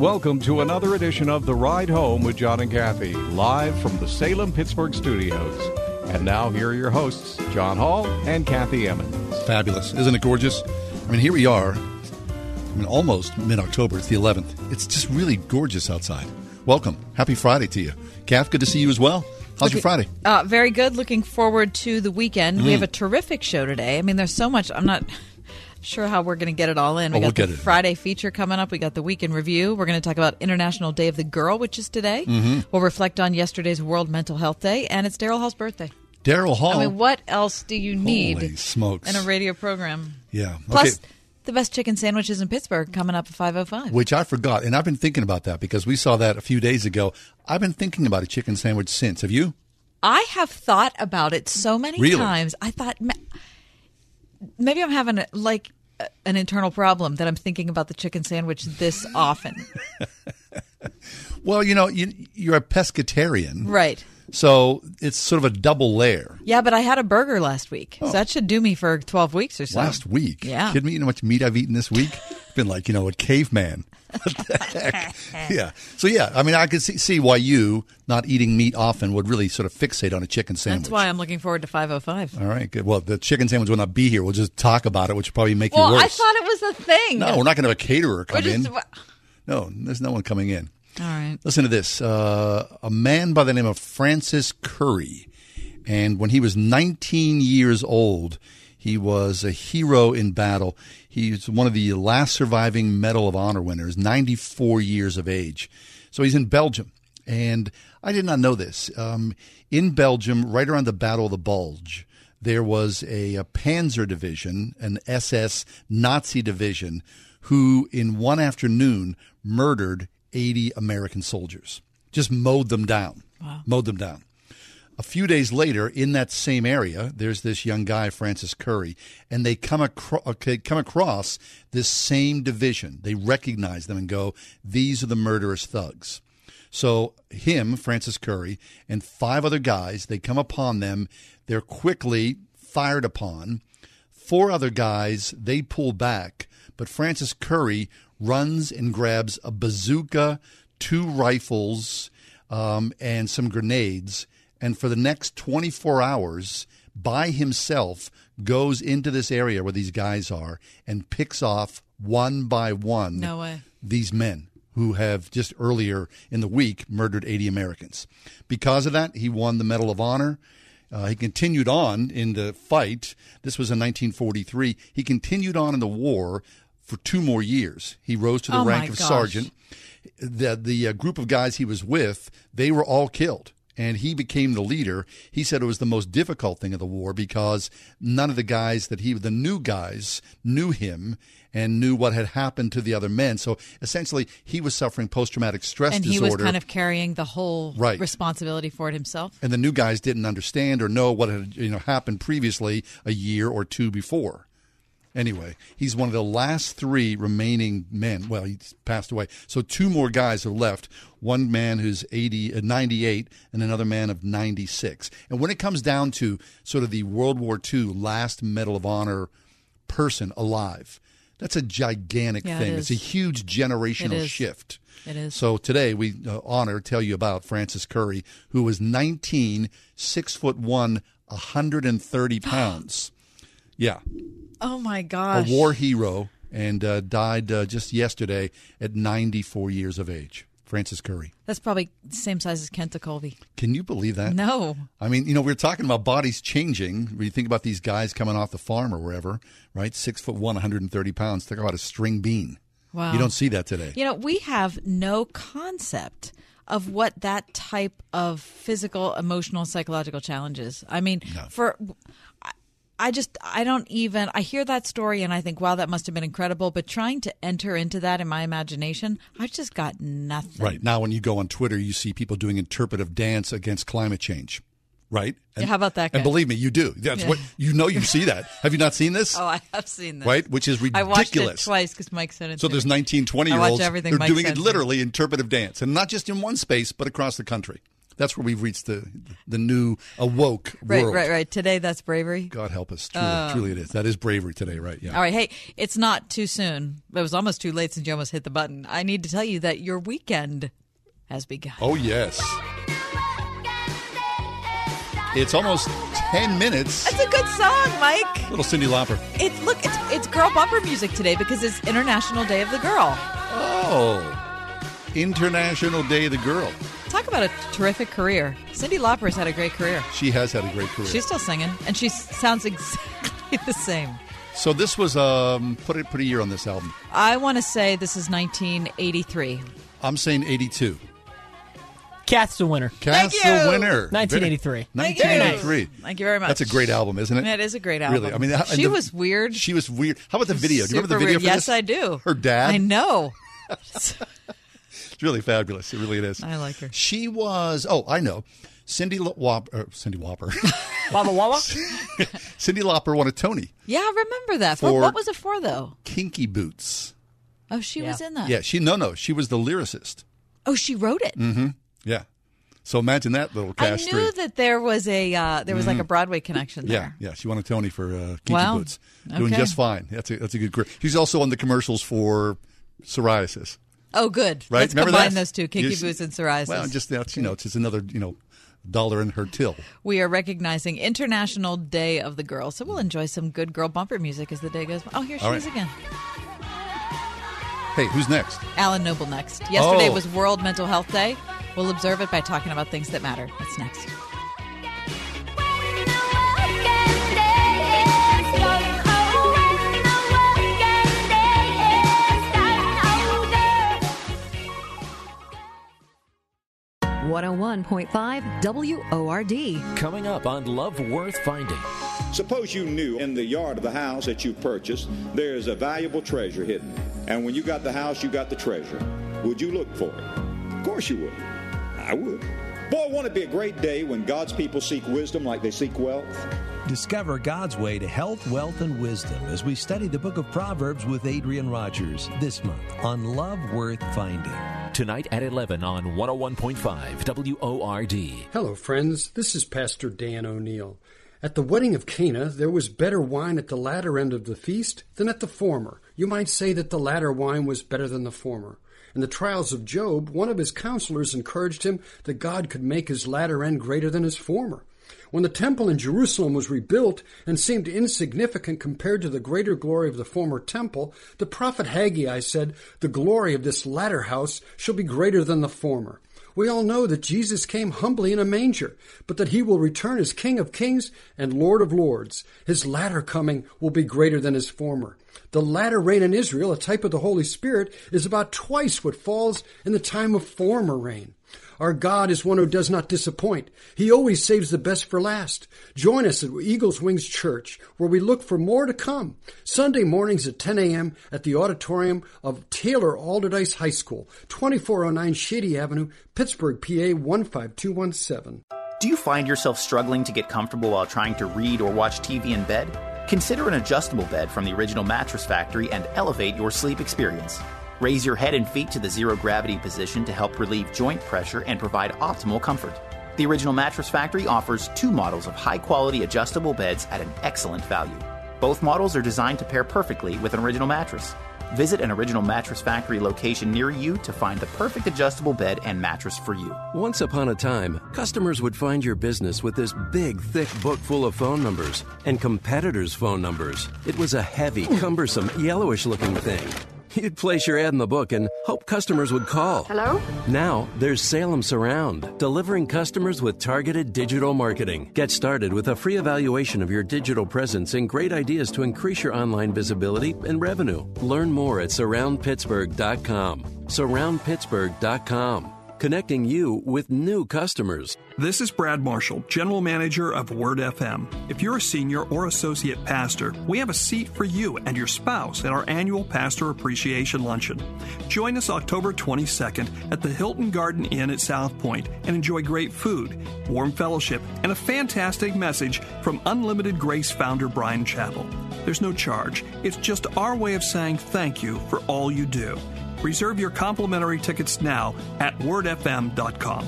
Welcome to another edition of The Ride Home with John and Kathy, live from the Salem Pittsburgh studios. And now, here are your hosts, John Hall and Kathy Emmons. Fabulous. Isn't it gorgeous? I mean, here we are. I mean, almost mid October. It's the 11th. It's just really gorgeous outside. Welcome. Happy Friday to you. Kath, good to see you as well. How's your Friday? Uh, very good. Looking forward to the weekend. We have a terrific show today. I mean, there's so much. I'm not sure how we're going to get it all in. We Oh, got we'll the. Friday feature coming up. We got the weekend review. We're going to talk about International Day of the Girl, which is today. Mm-hmm. We'll reflect on yesterday's World Mental Health Day, and it's Daryl Hall's birthday. Daryl Hall. I mean, what else do you need Oh. Holy smokes. in a radio program? Yeah. Plus, Okay. the best chicken sandwiches in Pittsburgh coming up at 5:05. Which I forgot. And I've been thinking about that because we saw that a few days ago. I've been thinking about a chicken sandwich since. Have you? I have thought about it so many Really? times. I thought maybe I'm having a, like an internal problem that I'm thinking about the chicken sandwich this often. Well, you know, you, you're a pescatarian. right. So it's sort of a double layer. Yeah, but I had a burger last week, so oh. that should do me for 12 weeks or so. Oh. Last week. Yeah. Kidding me? You know how much meat I've eaten this week? Been like, you know, a caveman. What the heck? Yeah. So, yeah, I mean, I could see, see why you, not eating meat often, would really sort of fixate on a chicken sandwich. That's why I'm looking forward to 5:05. All right, good. Well, the chicken sandwich will not be here. We'll just talk about it, which will probably make Well, you worse. I thought it was a thing. no, we're not going to have a caterer come We're in. just- No, there's no one coming in. All right. Listen to this. Uh, a man by the name of Francis Curry. And when he was 19 years old, he was a hero in battle. He's one of the last surviving Medal of Honor winners, 94 years of age. So he's in Belgium. And I did not know this. Um, in Belgium, right around the Battle of the Bulge, there was a, a Panzer division, an SS Nazi division, who in one afternoon murdered 80 American soldiers. Just mowed them down. Mowed them down. A few days later, in that same area, there's this young guy, Francis Curry, and they come, acro- okay, come across this same division. They recognize them and go, These are the murderous thugs. So, him, Francis Curry, and five other guys, they come upon them. They're quickly fired upon. Four other guys, they pull back, but Francis Curry runs and grabs a bazooka, two rifles, um, and some grenades. And for the next 24 hours, by himself, goes into this area where these guys are and picks off one by one No these men who have just earlier in the week murdered 80 Americans. Because of that, he won the Medal of Honor. Uh, he continued on in the fight. This was in 1943. He continued on in the war for two more years. He rose to the Oh, rank of gosh. sergeant. The the uh, group of guys he was with, they were all killed. And he became the leader. He said it was the most difficult thing of the war because none of the guys that he, the new guys, knew him and knew what had happened to the other men. So essentially, he was suffering post traumatic stress And he was kind of carrying the whole Right. responsibility for it himself. and the new guys didn't understand or know what had you know happened previously a year or two before. Anyway, he's one of the last three remaining men. Well, he's passed away. So two more guys are left. One man who's 80, uh, 98 and another man of 96. And when it comes down to sort of the World War II last Medal of Honor person alive, that's a gigantic Yeah, thing. is. It's a huge generational is. shift. It is. So today we uh, honor tell you about Francis Curry, who was 19, six foot one, 130 pounds. Yeah, Oh my gosh! a war hero, and uh, died uh, just yesterday at 94 years of age. Francis Curry. That's probably the same size as Kenta Colby. Can you believe that? No. I mean, you know, we are talking about bodies changing. When you think about these guys coming off the farm or wherever, right? Six foot one, 130 pounds. Think about a string bean. Wow. You don't see that today. You know, we have no concept of what that type of physical, emotional, psychological challenge is. I mean, for I- I just I don't even I hear that story and I think wow that must have been incredible but trying to enter into that in my imagination I've just got nothing. Right. Now, when you go on Twitter, you see people doing interpretive dance against climate change. Right? Yeah, how about that, And believe me, you do. That's what you know. You see that. Have you not seen this? Oh, I have seen this. Right? Which is ridiculous. I watched it twice because Mike said it. So there's me. 19, 20 year olds. They're Mike doing it literally interpretive dance, and not just in one space, but across the country. That's where we've reached the the new awoke Right, world. right, right. Right. Today, that's bravery. God help us. Truly, oh. truly it is. That is bravery today, right? Yeah. All right. Hey, it's not too soon. It was almost too late since you almost hit the button. I need to tell you that your weekend has begun. Oh yes. It's almost ten minutes. That's a good song, Mike. Little Cyndi Lauper. It's look, it's it's girl bumper music today because it's International Day of the Girl. Oh, International Day of the Girl. Talk about a terrific career. Cyndi Lauper's had a great career. She has had a great career. She's still singing, and she sounds exactly the same. so this was um put a put a year on this album. I want to say this is 1983. I'm saying 82. Kath's the winner. Cass Thank the winner. 1983. Thank you. 1983. Thank you very much. That's a great album, isn't it? It is a great album. Really, I mean, she the- was weird. She was weird. How about the video? Do you remember the video for yes, this? I do. Her dad. I know. It's really fabulous. It really is. I like her. She was. Oh, I know. Cindy L- Wop, uh, Cindy Whopper. Baba Wawa? Cyndi Lauper won a Tony. Yeah, I remember that. For, For- what was it for, though? Kinky Boots. Oh, she was in that. Yeah, she no no. She was the lyricist. Oh, she wrote it. Mm-hmm. Yeah. So imagine that little cash. I cast knew three. that there was a uh, there was like a Broadway connection Mm-hmm. Yeah, there. yeah. She won a Tony for uh, Kinky Wow. Boots. Doing Okay. just fine. That's a that's a good career. She's also on the commercials for psoriasis. Oh, good. Right? Let's Remember combine that? those two: kinky boots and psoriasis. Well, just that's you know, it's just another you know dollar in her till. we are recognizing International Day of the Girl, so we'll enjoy some good girl bumper music as the day goes. by. Oh, here she All is again. Hey, who's next? Alan Noble next. Yesterday Oh. was World Mental Health Day. We'll observe it by talking about things that matter. That's next. One hundred one point five WORD. Coming up on Love Worth Finding. Suppose you knew in the yard of the house that you purchased there's a valuable treasure hidden. And when you got the house, you got the treasure. Would you look for it? Of course you would. I would. Boy, won't it be a great day when God's people seek wisdom like they seek wealth? Discover God's way to health, wealth, and wisdom as we study the book of Proverbs with Adrian Rogers this month on Love Worth Finding. Tonight at 11 on 101.5 WORD. Hello, friends. This is Pastor Dan O'Neill. At the wedding of Cana, there was better wine at the latter end of the feast than at the former. You might say that the latter wine was better than the former. In the trials of Job, one of his counselors encouraged him that God could make his latter end greater than his former. When the temple in Jerusalem was rebuilt and seemed insignificant compared to the greater glory of the former temple, the prophet Haggai said, The glory of this latter house shall be greater than the former. We all know that Jesus came humbly in a manger, but that he will return as King of kings and Lord of lords. His latter coming will be greater than his former. The latter rain in Israel, a type of the Holy Spirit, is about twice what falls in the time of former rain. Our God is one who does not disappoint. He always saves the best for last. Join us at Eagles Wings Church, where we look for more to come. Sunday mornings at 10 a.m. at the auditorium of Taylor Alderdice High School, 2409 Shady Avenue, Pittsburgh, PA 15217. Do you find yourself struggling to get comfortable while trying to read or watch TV in bed? Consider an adjustable bed from the original Mattress Factory and elevate your sleep experience. Raise your head and feet to the zero gravity position to help relieve joint pressure and provide optimal comfort. The original Mattress Factory offers two models of high quality adjustable beds at an excellent value. Both models are designed to pair perfectly with an original mattress. Visit an original Mattress Factory location near you to find the perfect adjustable bed and mattress for you. Once upon a time, customers would find your business with this big, thick book full of phone numbers and competitors' phone numbers. It was a heavy, cumbersome, yellowish looking thing. You'd place your ad in the book and hope customers would call. Hello? Now, there's Salem Surround, delivering customers with targeted digital marketing. Get started with a free evaluation of your digital presence and great ideas to increase your online visibility and revenue. Learn more at surroundpittsburgh.com. Surroundpittsburgh.com, connecting you with new customers. This is Brad Marshall, General Manager of Word FM. If you're a senior or associate pastor, we have a seat for you and your spouse at our annual Pastor Appreciation Luncheon. Join us October 22nd at the Hilton Garden Inn at Southpointe and enjoy great food, warm fellowship, and a fantastic message from Unlimited Grace founder Bryan Chapell. There's no charge, it's just our way of saying thank you for all you do. Reserve your complimentary tickets now at wordfm.com.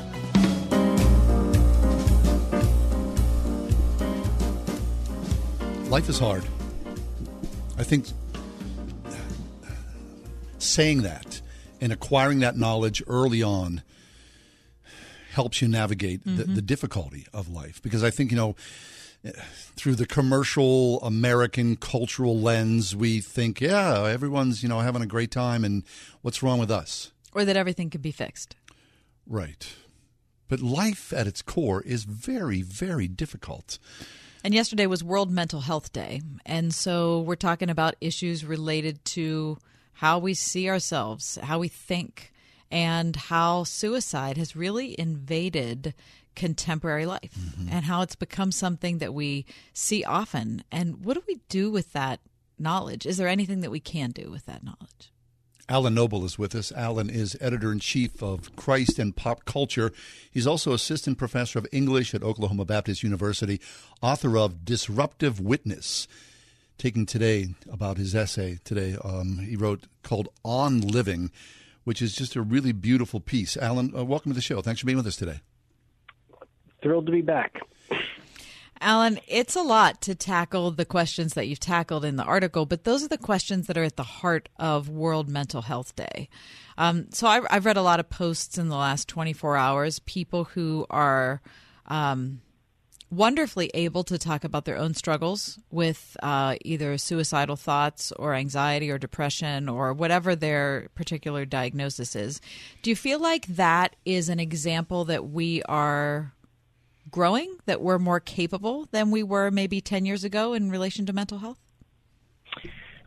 Life is hard. I think saying that and acquiring that knowledge early on helps you navigate mm-hmm. the, the difficulty of life because I think, you know, through the commercial American cultural lens, we think, yeah, everyone's, you know, having a great time and what's wrong with us? Or that everything could be fixed. Right. But life at its core is very, very difficult. And yesterday was World Mental Health Day. And so we're talking about issues related to how we see ourselves, how we think, and how suicide has really invaded contemporary life and how it's become something that we see often. And what do we do with that knowledge? Is there anything that we can do with that knowledge? Alan Noble is with us. Alan is editor in chief of Christ and Pop Culture. He's also assistant professor of English at Oklahoma Baptist University, author of Disruptive Witness. Taking today about his essay today, um, he wrote called On Living, which is just a really beautiful piece. Alan, uh, welcome to the show. Thanks for being with us today. Thrilled to be back. Alan, it's a lot to tackle the questions that you've tackled in the article, but those are the questions that are at the heart of World Mental Health Day. Um, so I, I've read a lot of posts in the last 24 hours, people who are um, wonderfully able to talk about their own struggles with uh, either suicidal thoughts or anxiety or depression or whatever their particular diagnosis is. Do you feel like that is an example that we are growing, that we're more capable than we were maybe 10 years ago in relation to mental health?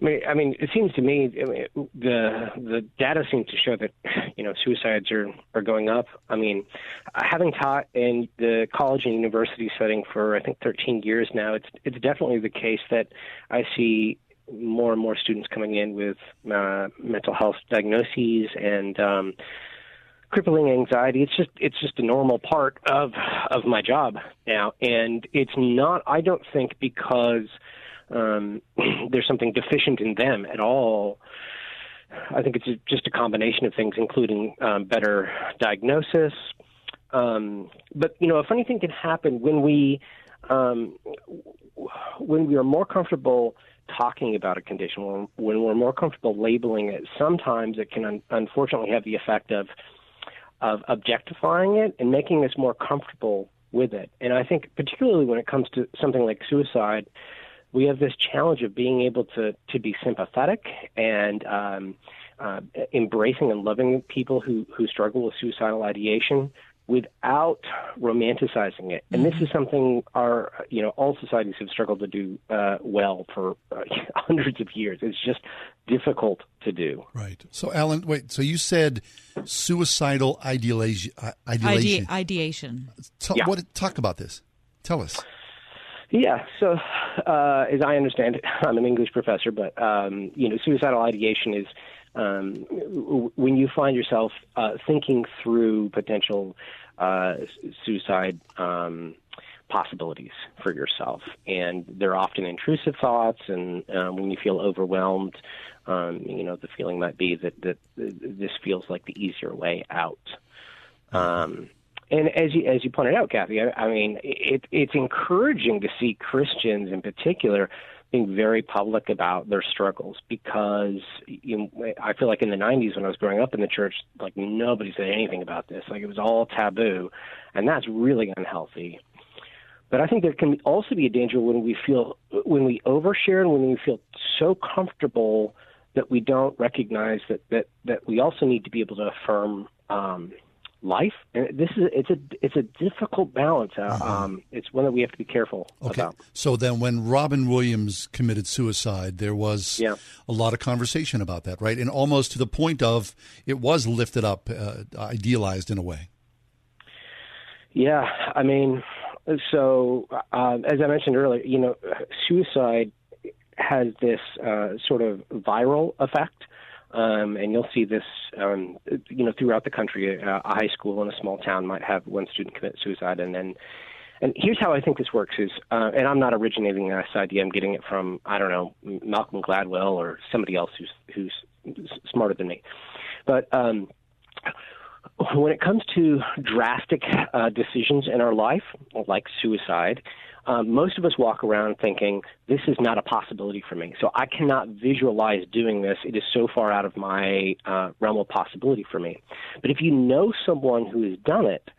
I mean, I mean, it seems to me I mean, the the data seems to show that you know suicides are are going up. I mean, having taught in the college and university setting for I think 13 years now, it's it's definitely the case that I see more and more students coming in with uh, mental health diagnoses and um, crippling anxiety. It's just it's just a normal part of of my job now, and it's not. I don't think because um, there's something deficient in them at all. I think it's just a combination of things, including um, better diagnosis. Um, but you know, a funny thing can happen when we um, when we are more comfortable talking about a condition, when, we're more comfortable labeling it. Sometimes it can un- unfortunately have the effect of of objectifying it and making us more comfortable with it. And I think particularly when it comes to something like suicide, we have this challenge of being able to to be sympathetic and um, uh, embracing and loving people who who struggle with suicidal ideation without romanticizing it. And this is something our you know all societies have struggled to do uh, well for uh, hundreds of years. It's just difficult to do. Right. So, Alan, wait. So you said suicidal ideation. Ideation. Ide- ideation. Tell, Yeah. what, talk about this. Tell us. Yeah. So, uh, as I understand it, I'm an English professor, but um, you know, suicidal ideation is um, when you find yourself uh, thinking through potential uh, suicide um, possibilities for yourself, and they're often intrusive thoughts. And um, when you feel overwhelmed, um, you know, the feeling might be that that this feels like the easier way out. Um, and as you as you pointed out, Kathy, I, I mean, it, it's encouraging to see Christians in particular being very public about their struggles because you know, I feel like in the '90s when I was growing up in the church, like nobody said anything about this, like it was all taboo, and that's really unhealthy. But I think there can also be a danger when we feel when we overshare and when we feel so comfortable that we don't recognize that that that we also need to be able to affirm um, life. And this is it's a it's a difficult balance. Uh, um, it's one that we have to be careful Okay. about. So then, when Robin Williams committed suicide, there was Yeah. a lot of conversation about that, right? And almost to the point of it was lifted up, uh, idealized in a way. Yeah, I mean, so um, as I mentioned earlier, you know, suicide has this uh, sort of viral effect. Um, and you'll see this, um, you know, throughout the country. Uh, a high school in a small town might have one student commit suicide, and then, and here's how I think this works: is, uh, and I'm not originating this idea. I'm getting it from I don't know Malcolm Gladwell or somebody else who's who's smarter than me. But um, when it comes to drastic uh, decisions in our life, like suicide, um, most of us walk around thinking this is not a possibility for me. So I cannot visualize doing this. It is so far out of my uh, realm of possibility for me. But if you know someone who has done it,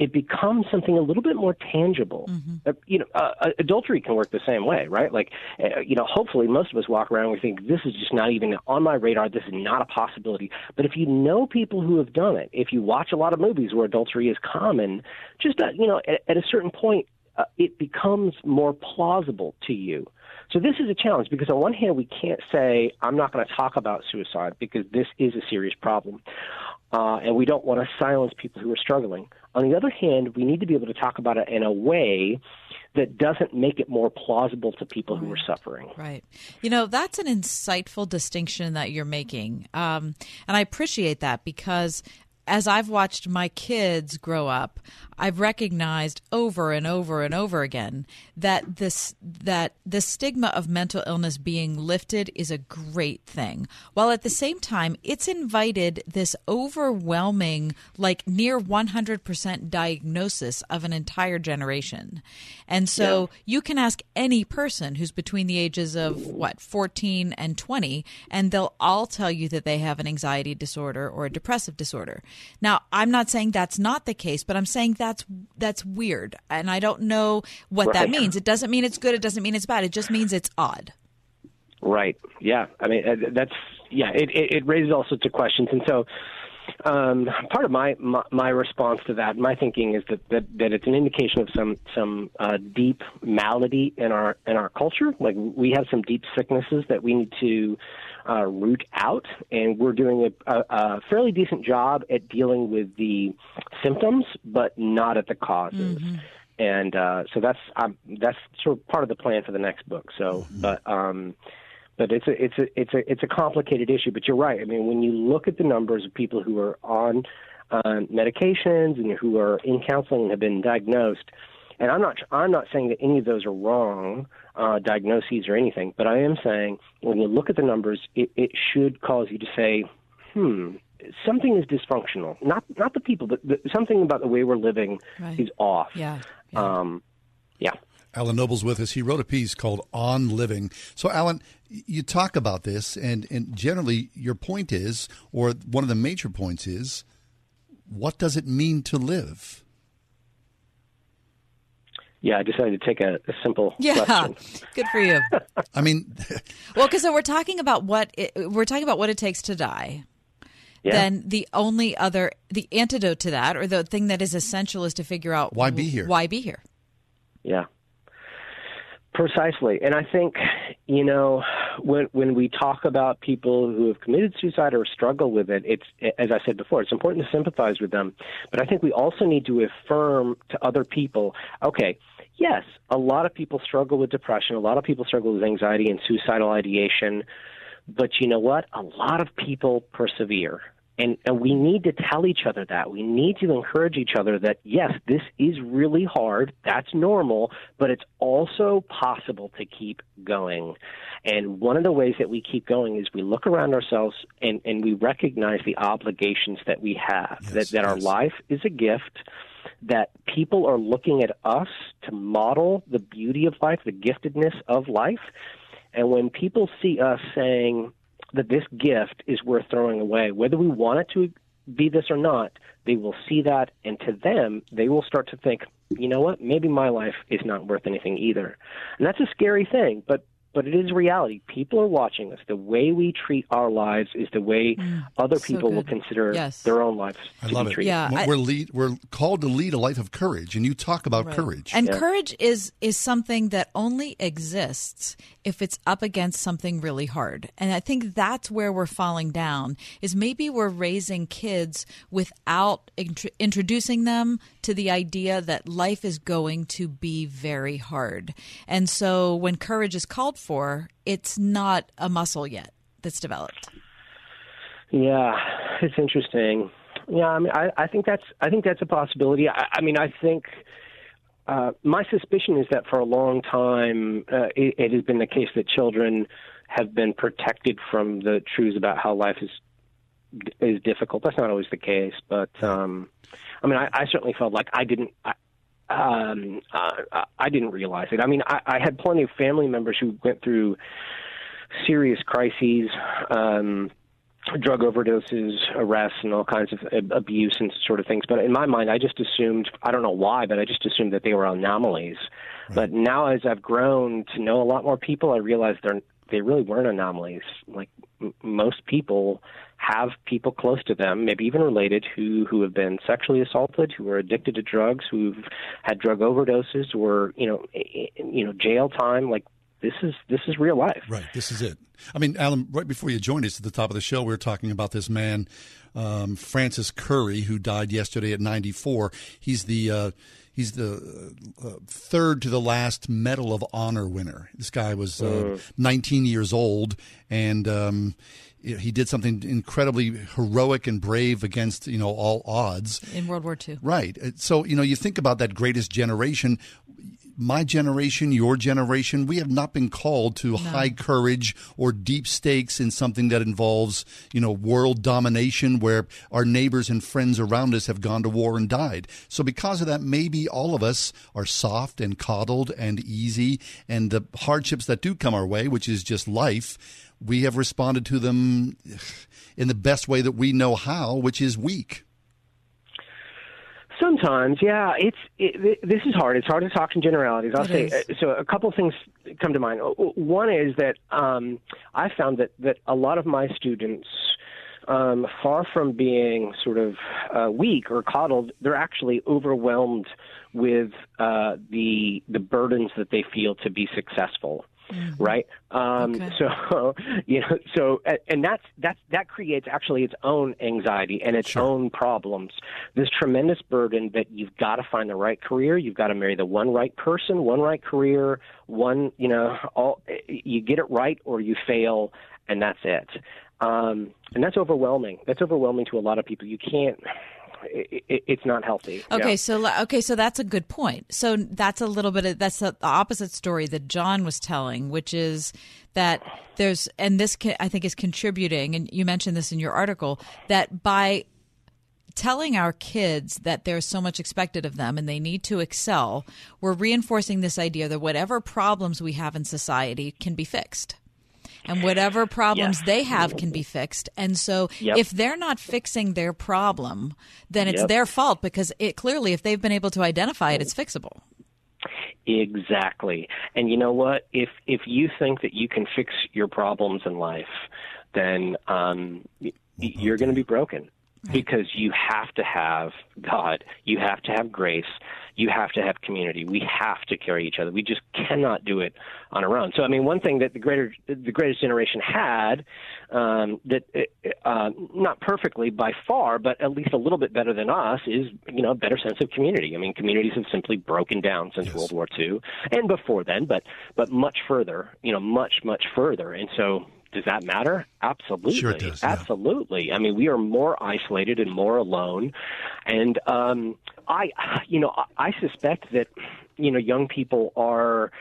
it becomes something a little bit more tangible. Mm-hmm. Uh, you know, uh, uh, adultery can work the same way, right? Like, uh, you know, hopefully most of us walk around and we think this is just not even on my radar. This is not a possibility. But if you know people who have done it, if you watch a lot of movies where adultery is common, just uh, you know, at, at a certain point, uh, it becomes more plausible to you. So this is a challenge because on one hand we can't say I'm not going to talk about suicide because this is a serious problem, uh, and we don't want to silence people who are struggling. On the other hand, we need to be able to talk about it in a way that doesn't make it more plausible to people who are suffering. Right. You know, that's an insightful distinction that you're making. Um, and I appreciate that because as I've watched my kids grow up, I've recognized over and over and over again that this that the stigma of mental illness being lifted is a great thing. While at the same time, it's invited this overwhelming like near 100% diagnosis of an entire generation. And so yeah. you can ask any person who's between the ages of what 14 and 20 and they'll all tell you that they have an anxiety disorder or a depressive disorder. Now, I'm not saying that's not the case, but I'm saying that's that's weird, and I don't know what right. that means. It doesn't mean it's good. It doesn't mean it's bad. It just means it's odd. Right. Yeah. I mean, uh, that's yeah. It it, it raises all sorts of questions, and so. Um, part of my, my, my response to that, my thinking is that, that, that it's an indication of some some uh, deep malady in our in our culture. Like we have some deep sicknesses that we need to uh, root out, and we're doing a, a, a fairly decent job at dealing with the symptoms, but not at the causes. Mm-hmm. And uh, so that's um, that's sort of part of the plan for the next book. So, mm-hmm. but um, but it's a it's a it's a it's a complicated issue. But you're right. I mean, when you look at the numbers of people who are on uh, medications and who are in counseling and have been diagnosed, and I'm not I'm not saying that any of those are wrong uh, diagnoses or anything, but I am saying when you look at the numbers, it, it should cause you to say, hmm, something is dysfunctional. Not not the people, but the, something about the way we're living right. is off. Yeah. yeah. Um, yeah. Alan Noble's with us. He wrote a piece called On Living. So, Alan, you talk about this, and, and generally your point is, or one of the major points is, what does it mean to live? Yeah, I decided to take a, a simple yeah, question. good for you. I mean, well, because so we're talking about what it, we're talking about what it takes to die. Yeah. Then the only other the antidote to that, or the thing that is essential, is to figure out why be here. Why be here? Yeah. Precisely. And I think, you know, when when we talk about people who have committed suicide or struggle with it, it's as I said before, it's important to sympathize with them. But I think we also need to affirm to other people, okay, yes, a lot of people struggle with depression, a lot of people struggle with anxiety and suicidal ideation, but you know what? A lot of people persevere. And, and we need to tell each other that. We need to encourage each other that, yes, this is really hard. That's normal, but it's also possible to keep going. And one of the ways that we keep going is we look around ourselves and, and we recognize the obligations that we have, yes, that, that yes. our life is a gift that people are looking at us to model the beauty of life, the giftedness of life. And when people see us saying, that this gift is worth throwing away. Whether we want it to be this or not, they will see that, and to them, they will start to think, you know what, maybe my life is not worth anything either. And that's a scary thing, but but it is reality. People are watching us. The way we treat our lives is the way mm, other people so will consider yes. their own lives. I love it. Treated. Yeah, we're lead, we're called to lead a life of courage, and you talk about right. courage. And yeah. courage is is something that only exists if it's up against something really hard. And I think that's where we're falling down. Is maybe we're raising kids without int- introducing them to the idea that life is going to be very hard. And so when courage is called for, it's not a muscle yet that's developed. Yeah, it's interesting. Yeah, I mean, I, I think that's I think that's a possibility. I, I mean, I think uh, my suspicion is that for a long time uh, it, it has been the case that children have been protected from the truths about how life is is difficult. That's not always the case, but um, I mean, I, I certainly felt like I didn't. I, um, uh, I didn't realize it. I mean, I, I had plenty of family members who went through serious crises. Um, drug overdoses, arrests, and all kinds of abuse and sort of things. But in my mind, I just assumed, I don't know why, but I just assumed that they were anomalies. Right. But now, as I've grown to know a lot more people, I realize they're they really weren't anomalies. Like m- most people have people close to them, maybe even related, who who have been sexually assaulted, who are addicted to drugs, who've had drug overdoses, or you know, you know, jail time. Like this is this is real life. Right. This is it. I mean, Alan, right before you joined us at the top of the show, we were talking about this man, um, Francis Curry, who died yesterday at 94. He's the uh, he's the uh, third to the last Medal of Honor winner. This guy was uh, mm. 19 years old, and um, he did something incredibly heroic and brave against you know all odds in World War II. Right. So you know you think about that greatest generation my generation, your generation, we have not been called to no. high courage or deep stakes in something that involves, you know, world domination where our neighbors and friends around us have gone to war and died. So because of that, maybe all of us are soft and coddled and easy and the hardships that do come our way, which is just life, we have responded to them in the best way that we know how, which is weak. Sometimes, yeah. It's it, this is hard. It's hard to talk in generalities. I'll it say is. so. A couple of things come to mind. One is that um, I found that that a lot of my students. Um, far from being sort of uh, weak or coddled, they're actually overwhelmed with uh, the the burdens that they feel to be successful mm-hmm. right? Um, okay. So you know, so and that's that's that creates actually its own anxiety and its sure. own problems. This tremendous burden that you've got to find the right career, you've got to marry the one right person, one right career, one you know, all you get it right or you fail, and that's it. Um, and that's overwhelming. That's overwhelming to a lot of people. You can't it, it's not healthy. Okay, yeah. so okay, so that's a good point. So that's a little bit of that's the opposite story that John was telling, which is that there's and this I think is contributing, and you mentioned this in your article that by telling our kids that there's so much expected of them and they need to excel, we're reinforcing this idea that whatever problems we have in society can be fixed and whatever problems yes. they have can be fixed. And so yep. if they're not fixing their problem, then it's yep. their fault because it clearly if they've been able to identify it, it's fixable. Exactly. And you know what? If if you think that you can fix your problems in life, then um, you're going to be broken because you have to have God, you have to have grace, you have to have community. We have to carry each other. We just cannot do it on our own. So, I mean, one thing that the greater the greatest generation had um, that uh, not perfectly by far, but at least a little bit better than us is you know a better sense of community. I mean, communities have simply broken down since yes. World War II and before then, but but much further, you know, much much further. And so does that matter? Absolutely. Sure does, yeah. Absolutely. I mean, we are more isolated and more alone. And um, I, you know, I suspect that, you know, young people are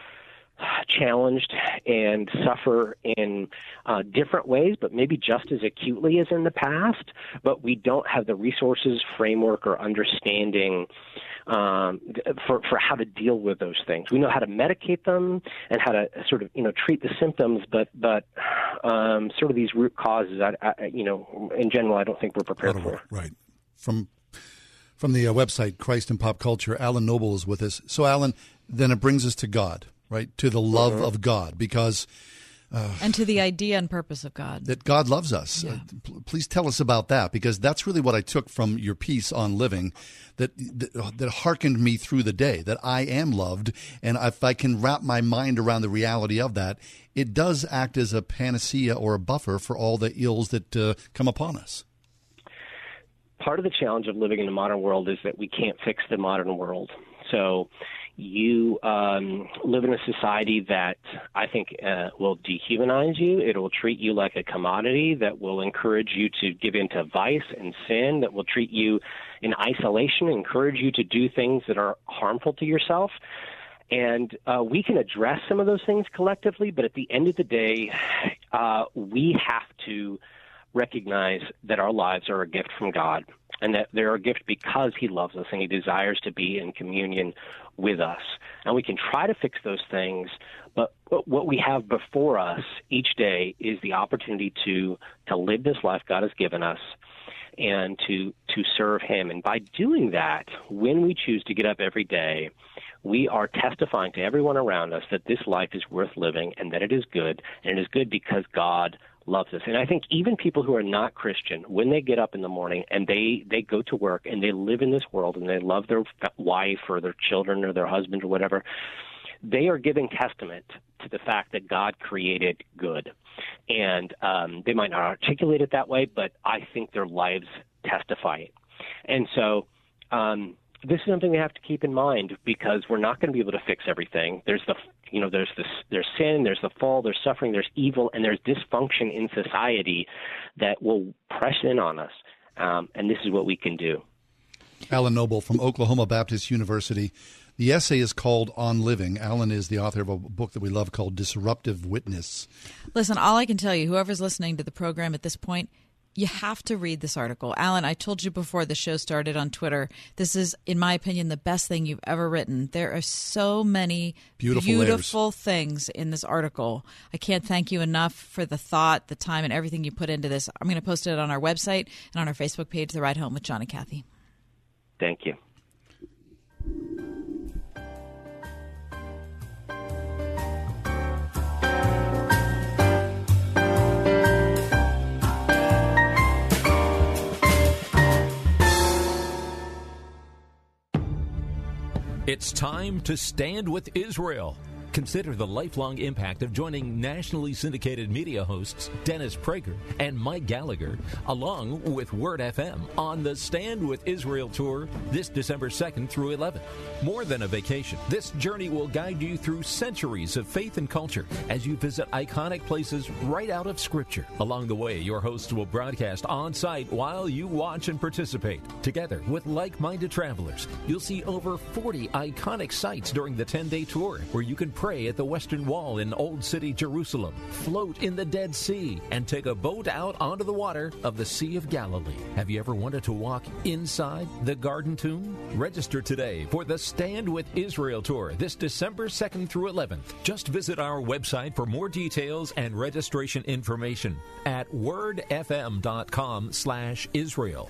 challenged and suffer in uh, different ways, but maybe just as acutely as in the past. But we don't have the resources, framework, or understanding um, for for how to deal with those things. We know how to medicate them and how to sort of you know treat the symptoms, but but um, sort of these root causes, I, I, you know, in general, I don't think we're prepared for. Right from from the uh, website Christ and Pop Culture, Alan Noble is with us. So, Alan, then it brings us to God, right? To the love mm-hmm. of God, because. Uh, and to the idea and purpose of God. That God loves us. Yeah. Uh, p- please tell us about that, because that's really what I took from your piece on living that, that, that hearkened me through the day, that I am loved. And if I can wrap my mind around the reality of that, it does act as a panacea or a buffer for all the ills that uh, come upon us part of the challenge of living in the modern world is that we can't fix the modern world. So you um, live in a society that I think uh, will dehumanize you. It will treat you like a commodity. That will encourage you to give into vice and sin. That will treat you in isolation, encourage you to do things that are harmful to yourself. And uh, we can address some of those things collectively, but at the end of the day, uh, we have to recognize that our lives are a gift from God and that they're a gift because He loves us and He desires to be in communion with us. And we can try to fix those things, but what we have before us each day is the opportunity to to live this life God has given us and to to serve him and by doing that when we choose to get up every day we are testifying to everyone around us that this life is worth living and that it is good and it is good because God loves us. And I think even people who are not Christian, when they get up in the morning and they they go to work and they live in this world and they love their wife or their children or their husband or whatever, they are giving testament to the fact that God created good. And um, they might not articulate it that way, but I think their lives testify it. And so um, this is something we have to keep in mind because we're not going to be able to fix everything. There's the you know there's this there's sin, there's the fall, there's suffering, there's evil, and there's dysfunction in society that will press in on us. Um, and this is what we can do. Alan Noble from Oklahoma Baptist University. The essay is called On Living. Alan is the author of a book that we love called Disruptive Witness. Listen, all I can tell you, whoever's listening to the program at this point, you have to read this article. Alan, I told you before the show started on Twitter, this is, in my opinion, the best thing you've ever written. There are so many beautiful, beautiful things in this article. I can't thank you enough for the thought, the time, and everything you put into this. I'm going to post it on our website and on our Facebook page, The Ride Home with John and Kathy. Thank you. It's time to stand with Israel. Consider the lifelong impact of joining nationally syndicated media hosts Dennis Prager and Mike Gallagher, along with Word FM, on the Stand with Israel tour this December 2nd through 11th. More than a vacation, this journey will guide you through centuries of faith and culture as you visit iconic places right out of Scripture. Along the way, your hosts will broadcast on site while you watch and participate. Together with like minded travelers, you'll see over 40 iconic sites during the 10 day tour where you can pray at the Western Wall in Old City, Jerusalem, float in the Dead Sea, and take a boat out onto the water of the Sea of Galilee. Have you ever wanted to walk inside the Garden Tomb? Register today for the Stand with Israel tour this December 2nd through 11th. Just visit our website for more details and registration information at wordfm.com slash Israel.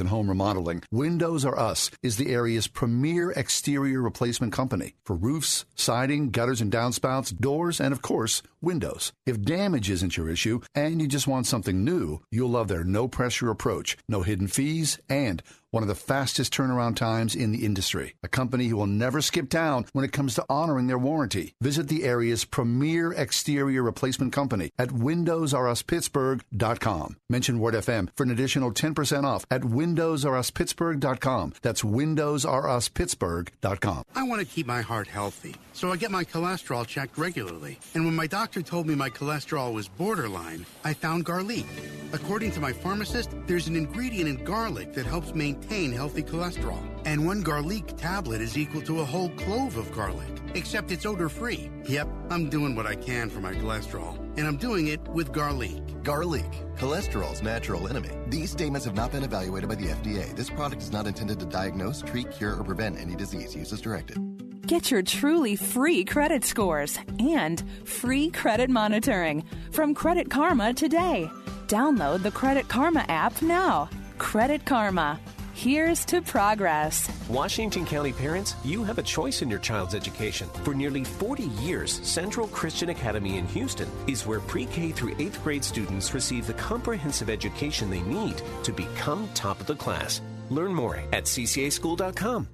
in home remodeling, Windows R Us is the area's premier exterior replacement company for roofs, siding, gutters and downspouts, doors, and of course, windows. If damage isn't your issue and you just want something new, you'll love their no pressure approach, no hidden fees, and one of the fastest turnaround times in the industry. A company who will never skip town when it comes to honoring their warranty. Visit the area's premier exterior replacement company at WindowsRUsPittsburgh.com. Mention Word FM for an additional 10% off at WindowsRUsPittsburgh.com. That's WindowsRUsPittsburgh.com. I want to keep my heart healthy, so I get my cholesterol checked regularly. And when my doctor told me my cholesterol was borderline, I found garlic. According to my pharmacist, there's an ingredient in garlic that helps maintain maintain healthy cholesterol. And one garlic tablet is equal to a whole clove of garlic, except it's odor free. Yep, I'm doing what I can for my cholesterol, and I'm doing it with garlic. Garlic, cholesterol's natural enemy. These statements have not been evaluated by the FDA. This product is not intended to diagnose, treat, cure, or prevent any disease. Use as directed. Get your truly free credit scores and free credit monitoring from Credit Karma today. Download the Credit Karma app now. Credit Karma. Here's to progress. Washington County parents, you have a choice in your child's education. For nearly 40 years, Central Christian Academy in Houston is where pre K through 8th grade students receive the comprehensive education they need to become top of the class. Learn more at ccaschool.com.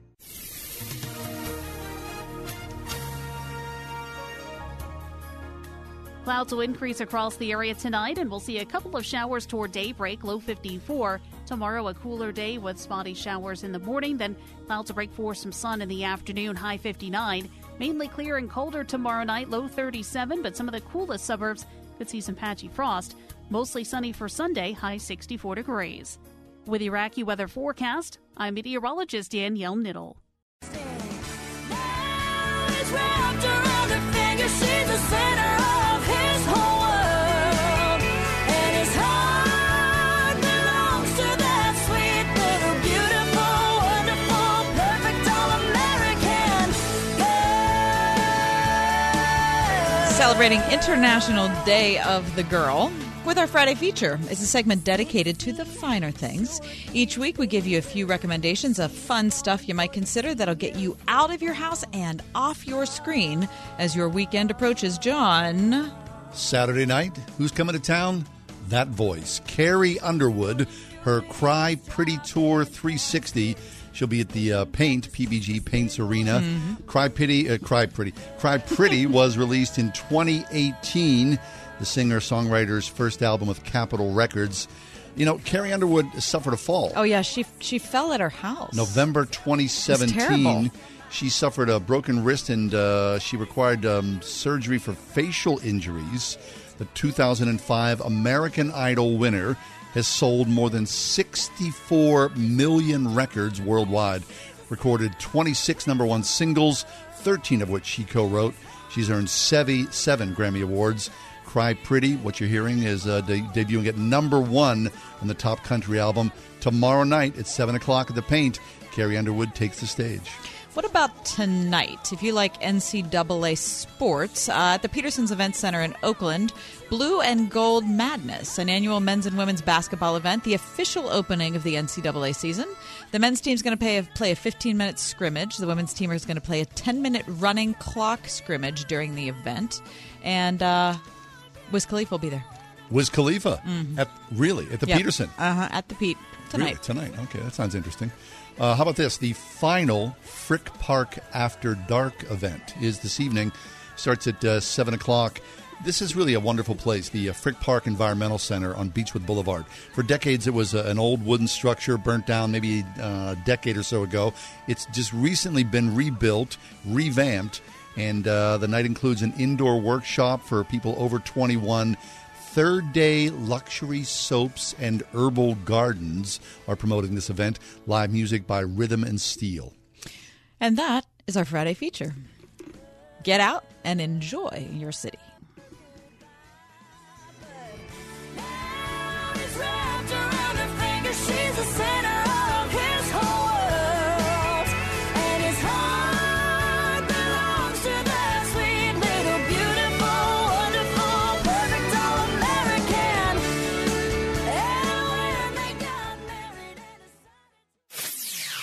Clouds will increase across the area tonight, and we'll see a couple of showers toward daybreak, low 54. Tomorrow, a cooler day with spotty showers in the morning, then clouds will break for some sun in the afternoon, high 59. Mainly clear and colder tomorrow night, low 37, but some of the coolest suburbs could see some patchy frost. Mostly sunny for Sunday, high 64 degrees. With AccuWeather forecast, I'm meteorologist Danielle Niddle. Celebrating International Day of the Girl with our Friday feature. It's a segment dedicated to the finer things. Each week, we give you a few recommendations of fun stuff you might consider that'll get you out of your house and off your screen as your weekend approaches. John. Saturday night, who's coming to town? That voice, Carrie Underwood, her Cry Pretty Tour 360 She'll be at the uh, Paint PPG Paints Arena. Mm-hmm. Cry Pretty, uh, Cry Pretty, Cry Pretty was released in 2018. The singer songwriter's first album with Capitol Records. You know, Carrie Underwood suffered a fall. Oh yeah, she she fell at her house. November 2017. She suffered a broken wrist and uh, she required um, surgery for facial injuries. The 2005 American Idol winner has sold more than 64 million records worldwide, recorded 26 number one singles, 13 of which she co wrote. She's earned seven, Grammy Awards. Cry Pretty, what you're hearing, is uh, de- debuting at number one on the top country album. Tomorrow night at 7 o'clock at the Paint, Carrie Underwood takes the stage. What about tonight? If you like NCAA sports, uh, at the Petersen's Event Center in Oakland, Blue and Gold Madness, an annual men's and women's basketball event, the official opening of the NCAA season. The men's team is going to play a, play a 15 minute scrimmage. The women's team is going to play a 10 minute running clock scrimmage during the event. And uh, Wiz Khalifa will be there. Wiz Khalifa, Mhm. at, really, at the Yep. Peterson? Uh huh. At the Pete tonight. Really? Tonight. Okay, that sounds interesting. Uh, how about this? The final Frick Park After Dark event is this evening. Starts at uh, 7 o'clock. This is really a wonderful place, the uh, Frick Park Environmental Center on Beechwood Boulevard. For decades, it was uh, an old wooden structure burnt down maybe uh, a decade or so ago. It's just recently been rebuilt, revamped, and uh, the night includes an indoor workshop for people over 21. Third Day Luxury Soaps and Herbal Gardens are promoting this event. Live music by Rhythm and Steel. And that is our Friday feature. Get out and enjoy your city.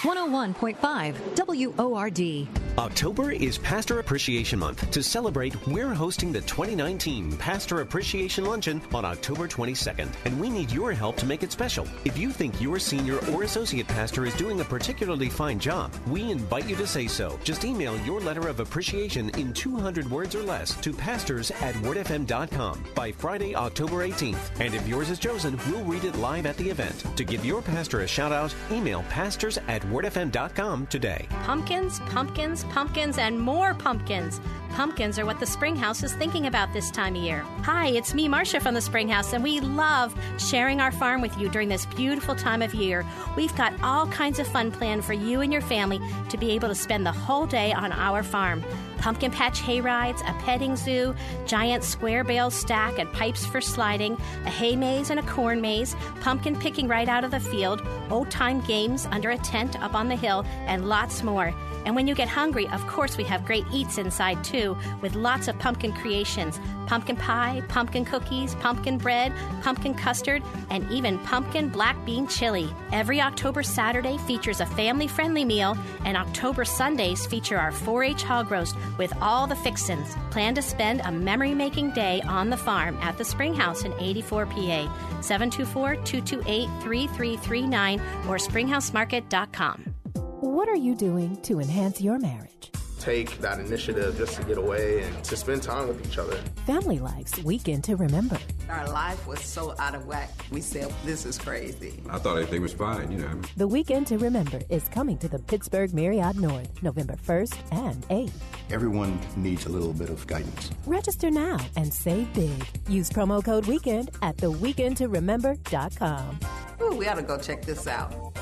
One hundred one point five WORD. October is Pastor Appreciation Month. To celebrate, we're hosting the 2019 Pastor Appreciation Luncheon on October 22nd, and we need your help to make it special. If you think your senior or associate pastor is doing a particularly fine job, we invite you to say so. Just email your letter of appreciation in 200 words or less to pastors at wordfm.com by Friday, October 18th. And if yours is chosen, we'll read it live at the event. To give your pastor a shout out, email pastors at wordfm.com today. Pumpkins, pumpkins, pumpkins, and more pumpkins. Pumpkins are what the Springhouse is thinking about this time of year. Hi, it's me, Marcia from the Springhouse, and we love sharing our farm with you during this beautiful time of year. We've got all kinds of fun planned for you and your family to be able to spend the whole day on our farm. Pumpkin patch hay rides, a petting zoo, giant square bale stack and pipes for sliding, a hay maze and a corn maze, pumpkin picking right out of the field, old time games under a tent up on the hill, and lots more. And when you get hungry, of course, we have great eats inside too, with lots of pumpkin creations pumpkin pie, pumpkin cookies, pumpkin bread, pumpkin custard, and even pumpkin black bean chili. Every October Saturday features a family friendly meal, and October Sundays feature our 4 H hog roast with all the fixins. Plan to spend a memory making day on the farm at the Springhouse in 84 PA. 724 228 3339 or springhousemarket.com. What are you doing to enhance your marriage? Take that initiative just to get away and to spend time with each other. Family Life's Weekend to Remember. Our life was so out of whack. We said, this is crazy. I thought everything was fine, you know. The Weekend to Remember is coming to the Pittsburgh Marriott North November 1st and 8th. Everyone needs a little bit of guidance. Register now and save big. Use promo code WEEKEND at theweekendtoremember.com. Ooh, we ought to go check this out.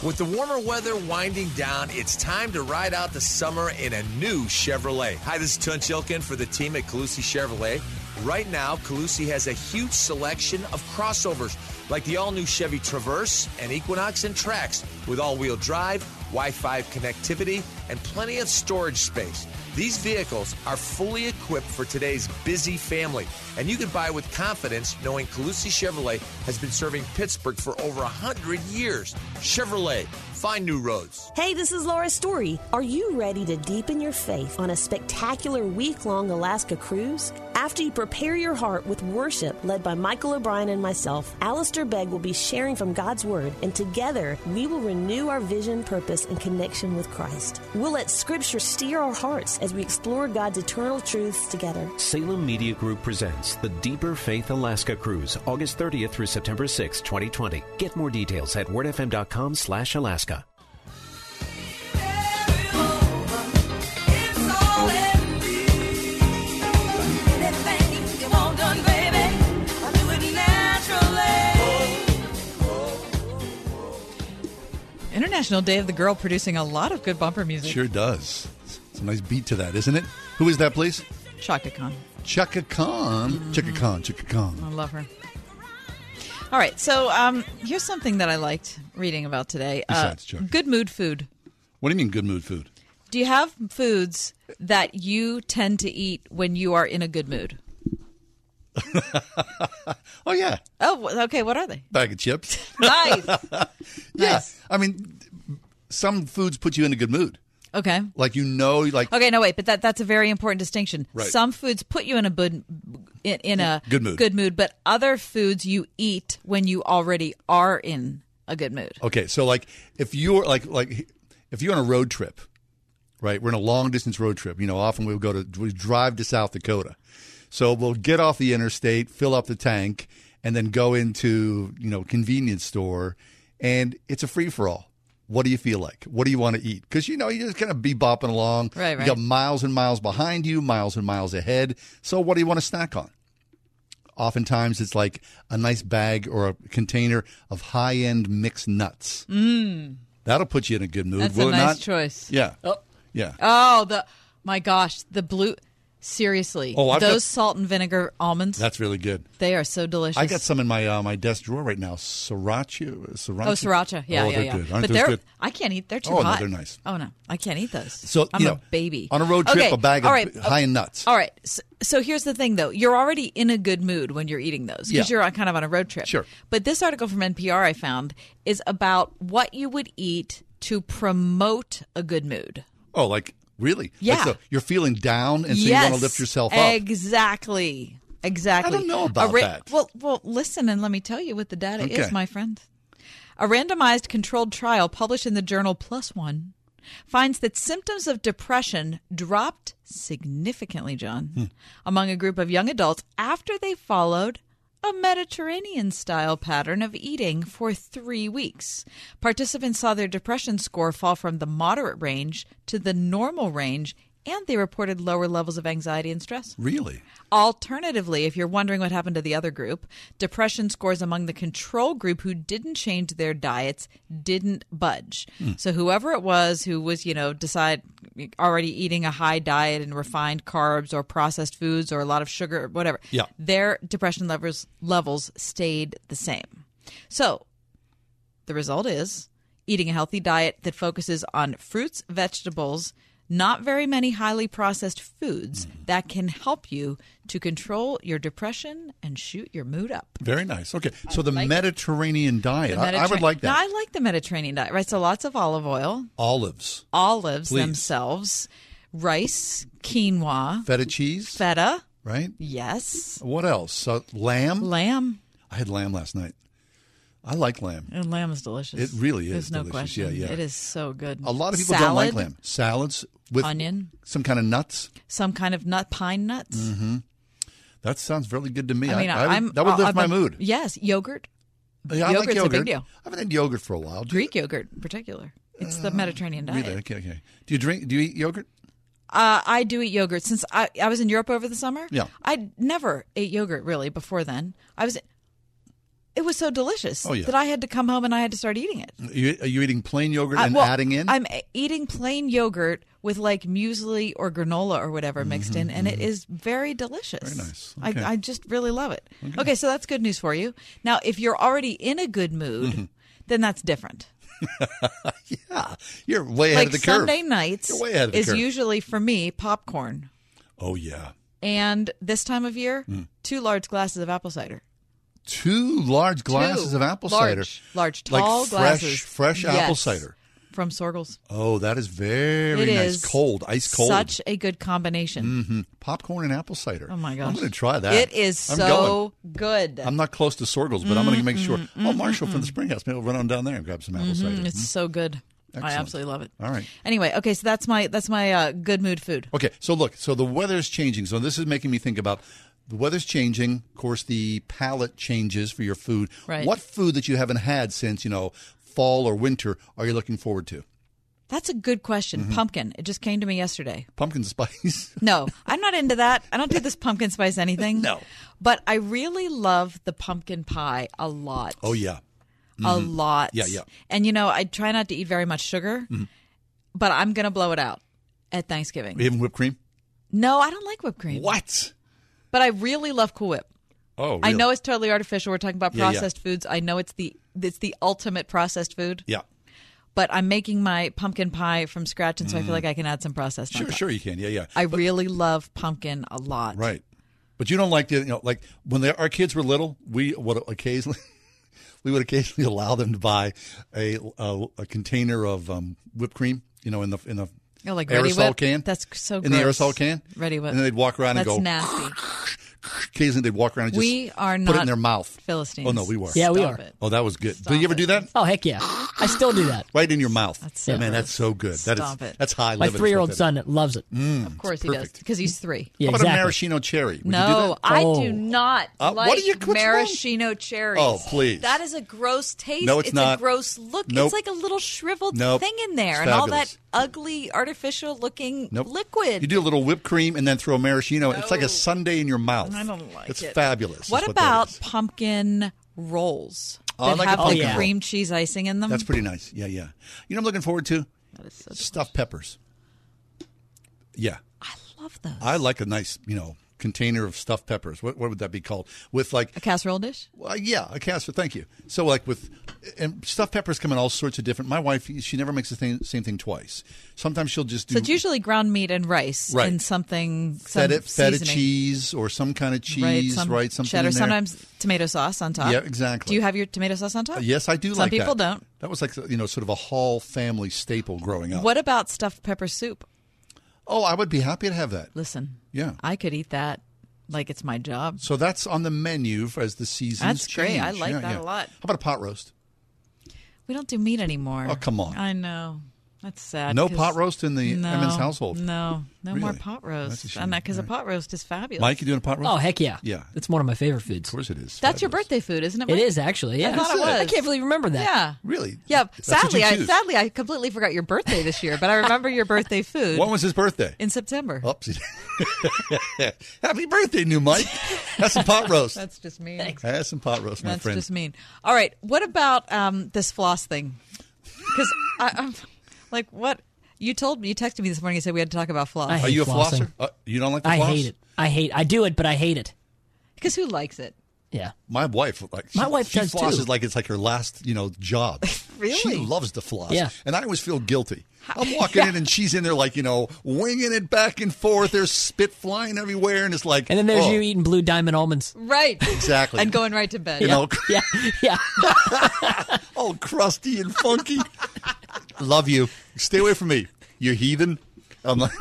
With the warmer weather winding down, it's time to ride out the summer in a new Chevrolet. Hi, this is Tunch Ilkin for the team at Colussy Chevrolet. Right now, Colussy has a huge selection of crossovers like the all new Chevy Traverse and Equinox and Trax with all wheel drive, Wi Fi connectivity, and plenty of storage space. These vehicles are fully equipped for today's busy family, and you can buy with confidence knowing Colussy Chevrolet has been serving Pittsburgh for over 100 years. Chevrolet, find new roads. Hey, this is Laura Story. Are you ready to deepen your faith on a spectacular week long Alaska cruise? After you prepare your heart with worship led by Michael O'Brien and myself, Alistair Begg will be sharing from God's Word, and together we will renew our vision, purpose, and connection with Christ. We'll let Scripture steer our hearts as we explore God's eternal truths together. Salem Media Group presents the Deeper Faith Alaska Cruise, August 30th through September 6, 2020. Get more details at wordfm.com slash Alaska. International Day of the Girl producing a lot of good bumper music. Sure does. It's a nice beat to that, isn't it? Who is that, please? Chaka Khan. Chaka Khan. Chaka Khan. Chaka Khan. I love her. All right, so um, here's something that I liked reading about today. Besides uh, good mood food. What do you mean, good mood food? Do you have foods that you tend to eat when you are in a good mood? Oh, yeah. Oh, okay. What are they? Bag of chips. Nice. yeah. I mean, some foods put you in a good mood. Okay. Like, you know, like, Okay, no wait, but that that's a very important distinction. Right. Some foods put you in a good in, in a Good mood. good mood, but other foods you eat when you already are in a good mood. Okay, so like if you're like like if you're on a road trip, right? We're in a long distance road trip. You know, often we'll go to we drive to South Dakota. So we'll get off the interstate, fill up the tank, and then go into, you know, convenience store and it's a free for all. What do you feel like? What do you want to eat? Because you know you're just kind of be bopping along. Right, right. You got miles and miles behind you, miles and miles ahead. So what do you want to snack on? Oftentimes it's like a nice bag or a container of high end mixed nuts. Mm. That'll put you in a good mood. That's will a it nice not? choice. Yeah. Oh. Yeah. Oh, the my gosh, the blue seriously. Oh, I've those got- salt and vinegar almonds, That's really good. they are so delicious. I got some in my uh, my desk drawer right now. Sriracha. Sriracha. Oh, sriracha. Yeah, oh, yeah, they're yeah. good. Aren't but they're good? I can't eat. They're too Oh, no, hot. they're nice. Oh no, I can't eat those. So, I'm you a know, baby on a road trip, Okay, a bag of right, high in nuts. All right. So, so here's the thing, though. You're already in a good mood when you're eating those because Yeah. you're kind of on a road trip. Sure. But this article from NPR I found is about what you would eat to promote a good mood. Oh, like really? Yeah. Like, so you're feeling down, and so yes, you want to lift yourself up. Exactly. Exactly. I don't know about ra- that. Well, well, listen and let me tell you what the data is, my friend. A randomized controlled trial published in the journal PLOS One finds that symptoms of depression dropped significantly, John, Hmm. among a group of young adults after they followed a Mediterranean style pattern of eating for three weeks. Participants saw their depression score fall from the moderate range to the normal range, and they reported lower levels of anxiety and stress. Really? Alternatively, if you're wondering what happened to the other group, depression scores among the control group who didn't change their diets didn't budge. Hmm. So whoever it was who was, you know, decide already eating a high diet and refined carbs or processed foods or a lot of sugar or whatever, Yeah. their depression levels levels stayed the same. So the result is eating a healthy diet that focuses on fruits, vegetables, not very many highly processed foods that can help you to control your depression and shoot your mood up. Very nice. Okay, so the like it. Mediterranean diet. The I, I would like that. Now, I like the Mediterranean diet, right? So lots of olive oil, Olives, olives Please. themselves, rice, quinoa, feta cheese, feta. right? Yes. What else? Uh, lamb. Lamb. I had lamb last night. I like lamb. And lamb is delicious. It really is There's no delicious. question. Yeah, yeah. It is so good. A lot of people Salad, don't like lamb. Salads with Onion. some kind of nuts. Some kind of nut, pine nuts. Mm-hmm. That sounds really good to me. I mean, I, I would- I'm that would lift I've my been- mood. Yes, yogurt. Yeah, I like Yogurt's a big deal. I haven't had yogurt for a while. Do Greek yogurt, in particular. It's the Mediterranean diet. really? Okay, okay. Do you drink? Do you eat yogurt? Uh, I do eat yogurt since I, I was in Europe over the summer. Yeah. I never ate yogurt really before then. I was. It was so delicious Oh, yeah. that I had to come home and I had to start eating it. Are you, are you eating plain yogurt and well, adding in? I'm eating plain yogurt with like muesli or granola or whatever mixed in, and it is very delicious. Mm-hmm, Very nice. Okay. I, I just really love it. Okay. so that's good news for you. Now, if you're already in a good mood, Mm-hmm. then that's different. yeah, you're way ahead like of the curve. Sunday nights You're way ahead of the is curve. usually for me popcorn, Oh yeah, and this time of year, Mm. two large glasses of apple cider. Two large glasses Two of apple large, cider, large, like tall fresh, glasses. fresh apple Yes. cider. from Soergel's. Oh, that is very It nice. is cold, ice cold. Such a good combination. hmm Popcorn and apple cider. Oh my gosh, I'm going to try that. It is I'm so going. good. I'm not close to Soergel's, but I'm going to make sure. Mm, Oh, Marshall from the Springhouse. Maybe we'll run on down there and grab some apple Mhm, cider. It's so good. I absolutely love it. All right. Anyway, okay, so that's my that's my uh, good mood food. Okay, so look, so the weather is changing. So this is making me think about the weather's changing. Of course, the palate changes for your food. Right. What food that you haven't had since you know fall or winter are you looking forward to? That's a good question. Mhm. Pumpkin. It just came to me yesterday. Pumpkin spice. No, I'm not into that. I don't do this pumpkin spice anything. No. But I really love the pumpkin pie a lot. oh yeah. A Mhm. lot. Yeah, yeah. And you know, I try not to eat very much sugar, Mhm. but I'm going to blow it out at Thanksgiving. Even whipped cream. No, I don't like whipped cream. What? But I really love Cool Whip. Oh, I know it's totally artificial. We're talking about Yeah, yeah. processed foods. I know it's the it's the ultimate processed food. Yeah. But I'm making my pumpkin pie from scratch, and so I feel Mm. like I can add some processed. on Sure, top. sure you can. Yeah, yeah. I really love pumpkin a lot. Right. But you don't like the you know like when they, our kids were little, we would occasionally we would occasionally allow them to buy a a, a container of um, whipped cream, you know, in the in the Oh, like Ready aerosol Whip? can. That's so good. in the aerosol can. Reddi-wip. And then they'd walk around That's and go. nasty. Occasionally they'd walk around and just We are not put it in their mouth. Philistines. Oh no, we were. Yeah, we Stop are. it. Oh, that was good. Did you ever do that? Oh heck yeah! I still do that. Right in your mouth. That's so Man, that's so good. That is Stop it. that's high My three-year-old is what son loves it. Mm, Of course he does, because he's three. Yeah, How about exactly. a maraschino cherry? Would you do no, that? I Oh. do not Uh, like what do you- what's wrong? maraschino cherries. Oh, please. That is a gross taste. No, it's not. a gross look. Nope. It's like a little shriveled Nope. thing in there, It's and all that fabulous. Ugly, artificial looking Nope. liquid. You do a little whipped cream and then throw a maraschino. It's like a sundae in your mouth. I don't like it's it. fabulous. What about is. pumpkin rolls Oh, I that like a have the cream cheese icing in them? That's pretty nice. Yeah, yeah. You know, what I'm looking forward to stuffed peppers. Yeah, I love those. I like a nice, you know, container of stuffed peppers. What, what would that be called? With like a casserole dish. Well, yeah, a casserole. Thank you. So, like with and stuffed peppers come in all sorts of different. My wife, she never makes the same, same thing twice. Sometimes she'll just do So it's usually ground meat and rice Right. and something some feta, feta cheese or some kind of cheese, right? right? Something cheddar. Sometimes tomato sauce on top. Yeah, exactly. Do you have your tomato sauce on top? Uh, yes, I do. Some like people that. don't. That was like you know, sort of a Hall family staple growing up. What about stuffed pepper soup? Oh, I would be happy to have that. Listen, Yeah. I could eat that like it's my job. So that's on the menu for, as the seasons That's great. I like Yeah, that yeah. a lot. How about a pot roast? We don't do meat anymore. Oh, come on. I know. That's sad. No pot roast in the no, Emmons household? No, no more Really? pot That's a roast. shame. And that because a pot roast is fabulous. Mike, you doing a pot roast? Oh heck yeah! Yeah. it's one of my favorite foods. Of course it is. That's your birthday food, isn't it? It Mike? is actually. Yeah, I thought it was. I can't really remember that. Yeah. Really? Yeah. That's what sadly, you I sadly I completely forgot your birthday this year, but I remember your birthday food. When was his birthday? In September. Oops. Happy birthday, new Mike. Have some pot roast. That's just mean. Have some pot roast, my That's friend. just mean. All right. What about um, this floss thing? Because I'm like, what you told me, you texted me this morning. You said we had to talk about floss. I hate Are you a flossing. flosser? Uh, you don't like the I floss? hate it. I hate. I do it, but I hate it. Because who likes it? Yeah. My wife, like My she- wife she does, too. flosses like it's like her last, you know, job. Really? She loves to floss. Yeah. And I always feel guilty. I'm walking in and she's in there like, you know, winging it back and forth. There's spit flying everywhere, and it's like, And then there's oh, you eating blue diamond almonds. Right. Exactly. and going right to bed. You know, Yeah, yeah. all crusty and funky. Love you. Stay away from me, you heathen. I'm like,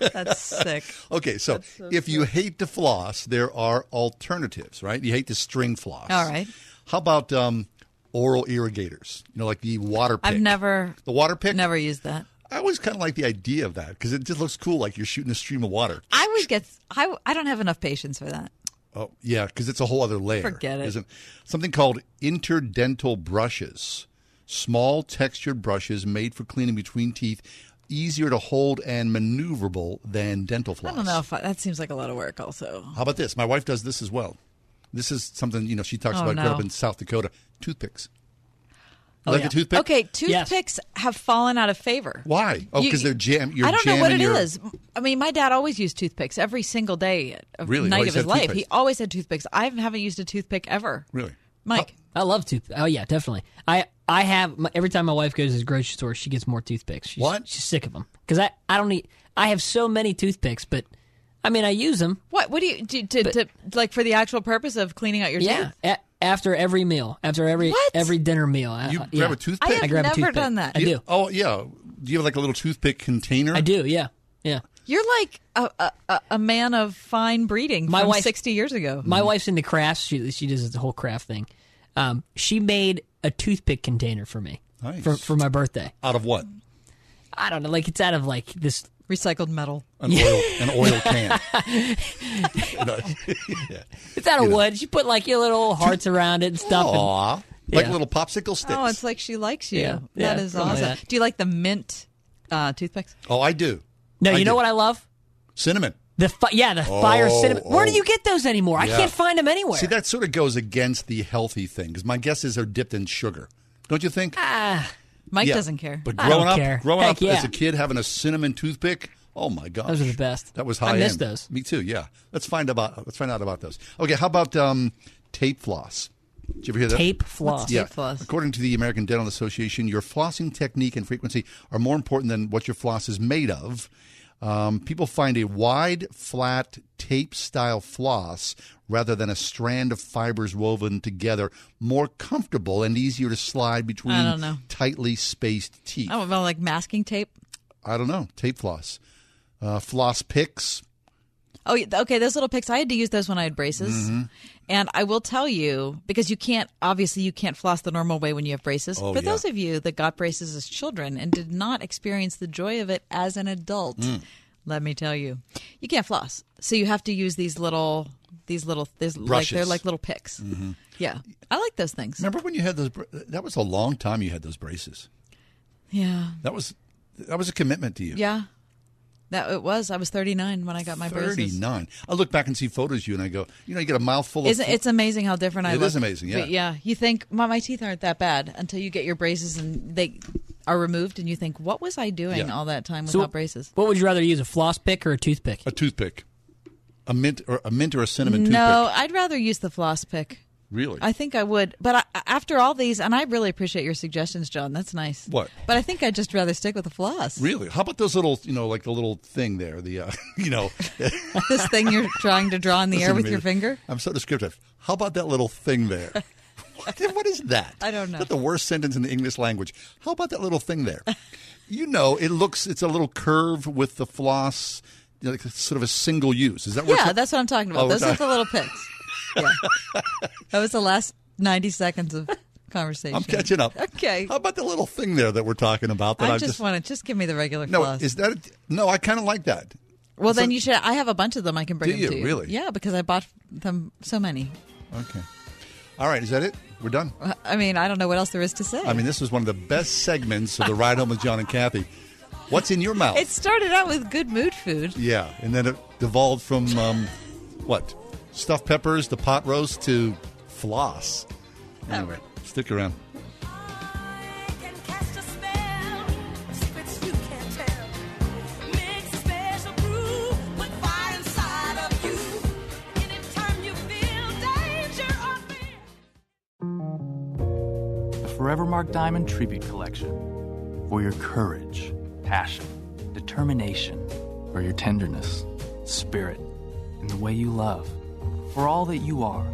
That's sick. okay, so, so if you hate to floss, there are alternatives, right? You hate to string floss. All right. How about um, oral irrigators. You know, like the Waterpik. I've never the Waterpik. never used that. I always kind of like the idea of that because it just looks cool, like you're shooting a stream of water. I always get. I I don't have enough patience for that. Oh yeah, because it's a whole other layer. Forget it. Isn't something called interdental brushes, small textured brushes made for cleaning between teeth, easier to hold and maneuverable than dental floss. I don't know if I, that seems like a lot of work. Also, How about this? My wife does this as well. This is something you know she talks Oh, about growing up in South Dakota. Toothpicks. Oh, like yeah. a toothpick? Okay, toothpicks have fallen out of favor. Why? Oh, 'cause they're jam- you're I don't know what it your- is. I mean, my dad always used toothpicks every single day of Really? night Always of his had life. He always had toothpicks. I haven't used a toothpick ever. Really? Mike. I love tooth. Oh yeah, definitely. I I have my, every time my wife goes to the grocery store, she gets more toothpicks. She's, what? She's sick of them because I I don't need. I have so many toothpicks, but I mean I use them. What? What do you do to, to like for the actual purpose of cleaning out your Yeah, teeth? a- after every meal, after every What? every dinner meal. I- You I- grab yeah. a toothpick? I have grab a never toothpick. done that. I You- do. Oh yeah. Do you have like a little toothpick container? I do. Yeah. Yeah. You're like a, a, a- a man of fine breeding My from wife- 60 years ago. My wife's into crafts. She she does the whole craft thing. Um, she made a toothpick container for me Nice. for for my birthday. Out of what? I don't know. Like it's out of like this recycled metal. An oil, an oil can. It's out of You know. wood. She put like your little hearts around it and stuff. and- Aw, like Yeah. little popsicle sticks. Oh, it's like she likes you. Yeah, that yeah, is something like awesome. that. Do you like the mint uh, toothpicks? Oh, I do. No, I you know what I love? Cinnamon. The fi- yeah, the fire Oh, cinnamon. Where do oh. you get those anymore? I can't find them anywhere. See, that sort of goes against the healthy thing because my guess is they're dipped in sugar. Don't you think? Ah, Mike Yeah. doesn't care. But I growing don't up, care. growing Heck up yeah. as a kid, having a cinnamon toothpick. Oh my gosh, Those are the best. That was high. I miss end. those. Me too. Yeah. Let's find about. Let's find out about those. Okay. How about um, tape floss? Did you ever hear that? Tape floss. What's yeah. tape floss? According to the American Dental Association, your flossing technique and frequency are more important than what your floss is made of. Um, people find a wide, flat, tape style floss rather than a strand of fibers woven together more comfortable and easier to slide between I don't know. tightly spaced teeth. Oh, well, like masking tape. I don't know. Tape floss. Uh, floss picks. Oh, okay. Those little picks. I had to use those when I had braces, Mhm. And I will tell you because you can't. Obviously, you can't floss the normal way when you have braces. Oh, For yeah. those of you that got braces as children and did not experience the joy of it as an adult, Mm. let me tell you, you can't floss. So you have to use these little, these little, these like they're like little picks. Mhm. Yeah, I like those things. Remember when you had those? That was a long time. You had those braces. Yeah, That was that was a commitment to you. yeah. That it was. I was 39 when I got my braces. Thirty nine. I look back and see photos of you, and I go, you know, you get a mouthful of. Isn't it's amazing how different I It look. is amazing, yeah. But yeah, you think my, my teeth aren't that bad until you get your braces and they are removed, and you think, what was I doing Yeah. all that time So- without braces? What would you rather use, a floss pick or a toothpick? A toothpick, a mint or a mint or a cinnamon No, toothpick. No, I'd rather use the floss pick. Really? I think I would, but I, after all these, and I really appreciate your suggestions, John. That's nice. What? But I think I'd just rather stick with the floss. Really? How about those little, you know, like the little thing there, the, uh, you know, this thing you're trying to draw in the air Listen with your finger. I'm so descriptive. How about that little thing there? what, what is that? I don't know. That's the worst sentence in the English language. How about that little thing there? you know, it looks, it's a little curve with the floss, you know, like sort of a single use. Is that what Yeah, that's what I'm talking about. Oh, Those are the little picks. Yeah. that was the last 90 seconds of conversation. I'm catching up. Okay. How about the little thing there that we're talking about? That I I just, want to just give me the regular No, floss. is that? No, I kind of like that. well, So- then you should. I have a bunch of them. I can bring Do them you? to you. Really? Yeah, because I bought them so many. Okay. All right, is that it? We're done. I mean, I don't know what else there is to say. I mean, this was one of the best segments of the ride home with John and Kathy. What's in your mouth? it started out with good mood food. yeah, and then it devolved from um, what stuffed peppers to pot roast to floss. Anyway, stick around. The Forevermark Diamond Tribute Collection. For your courage, passion, determination, for your tenderness, spirit, and the way you love. For all that you are.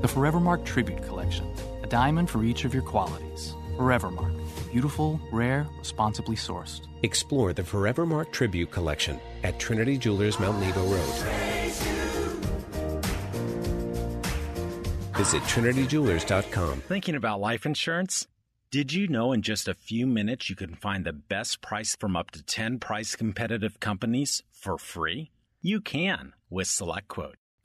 The Forevermark Tribute Collection. A diamond for each of your qualities. Forevermark, Beautiful, rare, responsibly sourced. Explore the Forevermark Tribute Collection at Trinity Jewelers Mount Nebo Road. Visit TrinityJewelers.com. Thinking about life insurance? Did you know in just a few minutes you can find the best price from up to 10 price competitive companies for free? You can with SelectQuote.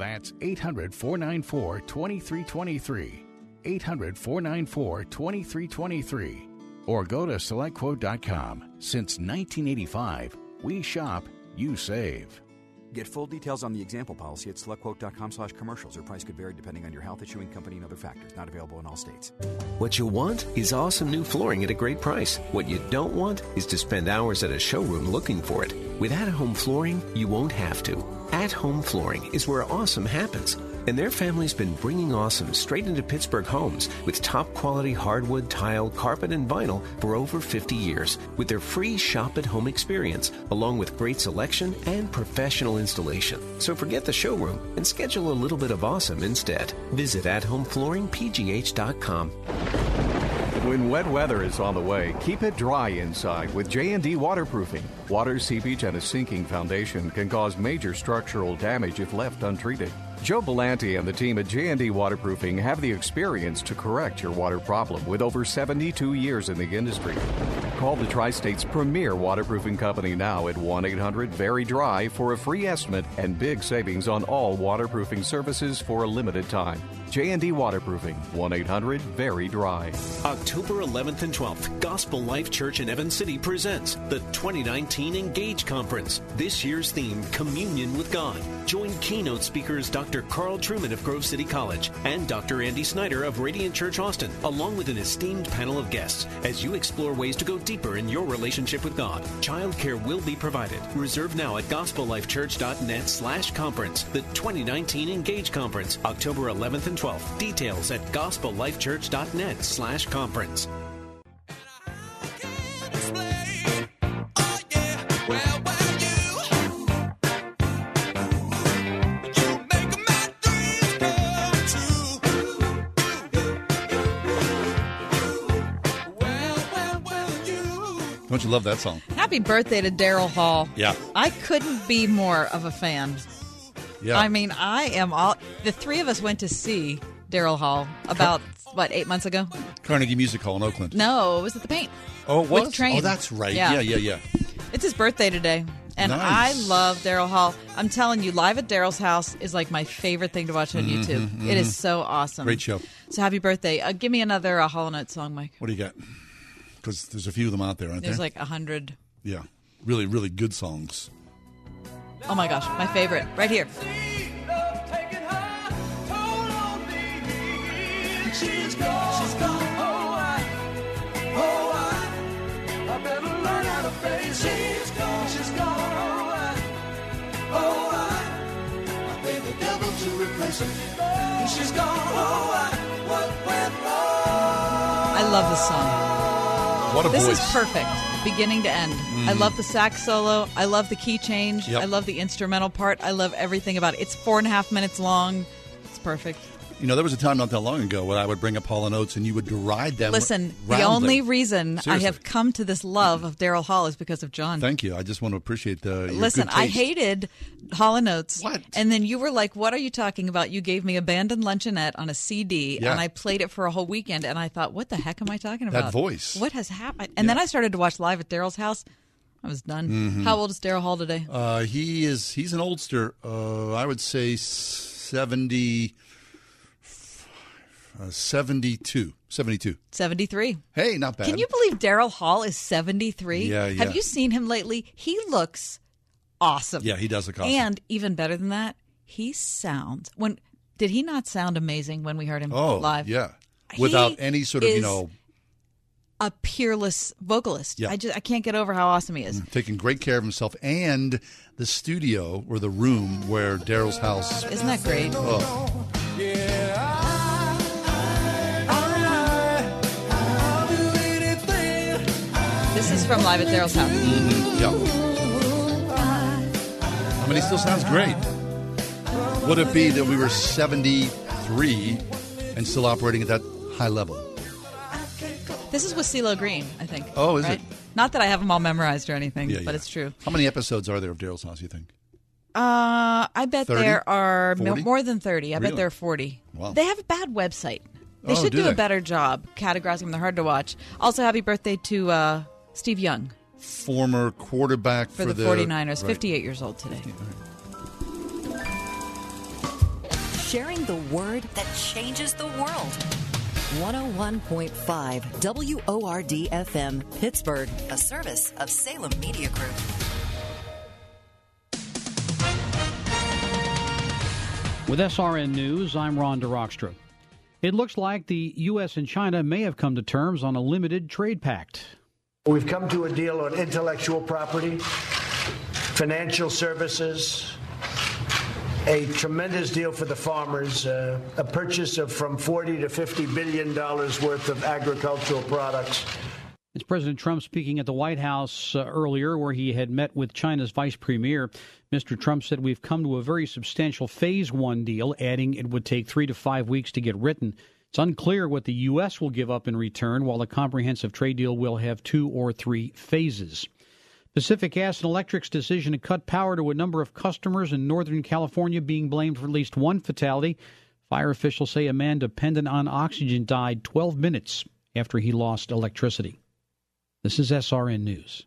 That's 800 494 2323. 800 494 2323. Or go to selectquote.com. Since 1985, we shop, you save. Get full details on the example policy at selectquote.com slash commercials. Or price could vary depending on your health issuing company and other factors. Not available in all states. What you want is awesome new flooring at a great price. What you don't want is to spend hours at a showroom looking for it. With at home flooring, you won't have to. At home flooring is where awesome happens. And their family's been bringing awesome straight into Pittsburgh homes with top quality hardwood, tile, carpet, and vinyl for over 50 years with their free shop at home experience, along with great selection and professional installation. So forget the showroom and schedule a little bit of awesome instead. Visit athomeflooringpgh.com. When wet weather is on the way, keep it dry inside with J&D waterproofing. Water seepage and a sinking foundation can cause major structural damage if left untreated. Joe Belanti and the team at J&D Waterproofing have the experience to correct your water problem with over 72 years in the industry. Call the Tri-State's premier waterproofing company now at 1-800-VERY-DRY for a free estimate and big savings on all waterproofing services for a limited time. J&D Waterproofing, 1-800-VERY-DRY. October 11th and 12th, Gospel Life Church in Evans City presents the 2019 Engage Conference. This year's theme, Communion with God. Join keynote speakers Dr. Carl Trueman of Grove City College and Dr. Andy Snyder of Radiant Church Austin, along with an esteemed panel of guests, as you explore ways to go deeper in your relationship with God. Childcare will be provided. Reserve now at gospellifechurch.net slash conference. The 2019 Engage Conference, October 11th and 12th. Details at gospellifechurch.net slash conference. Don't you love that song? Happy birthday to Daryl Hall. Yeah. I couldn't be more of a fan. Yeah. I mean, I am all. The three of us went to see Daryl Hall about, what, eight months ago? Carnegie Music Hall in Oakland. No, it was at the paint. Oh, it was? With Train. Oh, that's right. Yeah. Yeah, yeah, yeah. It's his birthday today. And Nice. I love Daryl Hall. I'm telling you, live at Daryl's house is like my favorite thing to watch on Mhm, YouTube. mhm. It is so awesome. Great show. So happy birthday. Uh, give me another uh, Hall & Oates song, Mike. What do you got? Because there's a few of them out there, aren't There's there? like a hundred. yeah. Really, really good songs. Oh my gosh, my favorite. Right here. She's gone. She's gone. Oh, I, oh, I, I better learn how to face. She's gone. She's gone. Oh, I, oh, I, I paid the devil to replace her. She's gone. Oh, I, what went wrong? I love this song. What a this voice. is perfect, beginning to end. I Mhm. love the sax solo. I love the key change. Yep. I love the instrumental part. I love everything about it. It's four and a half minutes long. It's perfect. You know, there was a time not that long ago when I would bring up Hall and Oates and you would deride them. Listen, the only reason Seriously. I have come to this love of Daryl Hall is because of John. Thank you. I just want to appreciate the. Your Listen, I hated Hall and Oates. What? And then you were like, "What are you talking about?" You gave me Abandoned Luncheonette on a CD, Yeah. and I played it for a whole weekend. And I thought, "What the heck am I talking about?" That about?" voice. What has happened? And then I started to watch live at Daryl's house. I was done. Mhm. How old is Daryl Hall today? Uh, he is. He's an oldster. Uh, I would say seventy. Uh, 72. 72. Seventy-three. Hey, not bad. Can you believe Daryl Hall is seventy-three? Yeah, yeah. Have you seen him lately? He looks awesome. Yeah, he does look awesome. And even better than that, he sounds when did he not sound amazing when we heard him Oh, live? yeah. He Without any sort of, you know, a peerless vocalist. Yeah. I just I can't get over how awesome he is. taking great care of himself and the studio or the room where Daryl's house. Isn't that great? Oh, from Live at Daryl's house. Yeah. I mean, he still sounds great. Would it be that we were 73 and still operating at that high level? This is with CeeLo Green, I think. Oh, is right? it? Not that I have them all memorized or anything, Yeah, but yeah. it's true. How many episodes are there of Daryl's House, you think? Uh, I bet 30? there are 40? more than 30. I bet there are 40. Wow. They have a bad website. They Oh, should do do, a better job categorizing them. They're hard to watch. Also, happy birthday to uh, Steve Young Former quarterback for, for, the, 49ers, right. 58 years old today. Sharing the word that changes the world. 101.5 WORD FM, Pittsburgh, a service of Salem Media Group. With SRN News, I'm Ron DeRockstra. It looks like the U.S. and China may have come to terms on a limited trade pact. We've come to a deal on intellectual property, financial services, a tremendous deal for the farmers, uh, a purchase of from 40 to 50 billion dollars worth of agricultural products. It's President Trump speaking at the White House uh, earlier, where he had met with China's vice premier. Mr. Trump said, We've come to a very substantial phase one deal, adding it would take three to five weeks to get written. It's unclear what the U.S. will give up in return, while the comprehensive trade deal will have two or three phases. Pacific Gas and Electric's decision to cut power to a number of customers in Northern California being blamed for at least one fatality. Fire officials say a man dependent on oxygen died 12 minutes after he lost electricity. This is SRN News.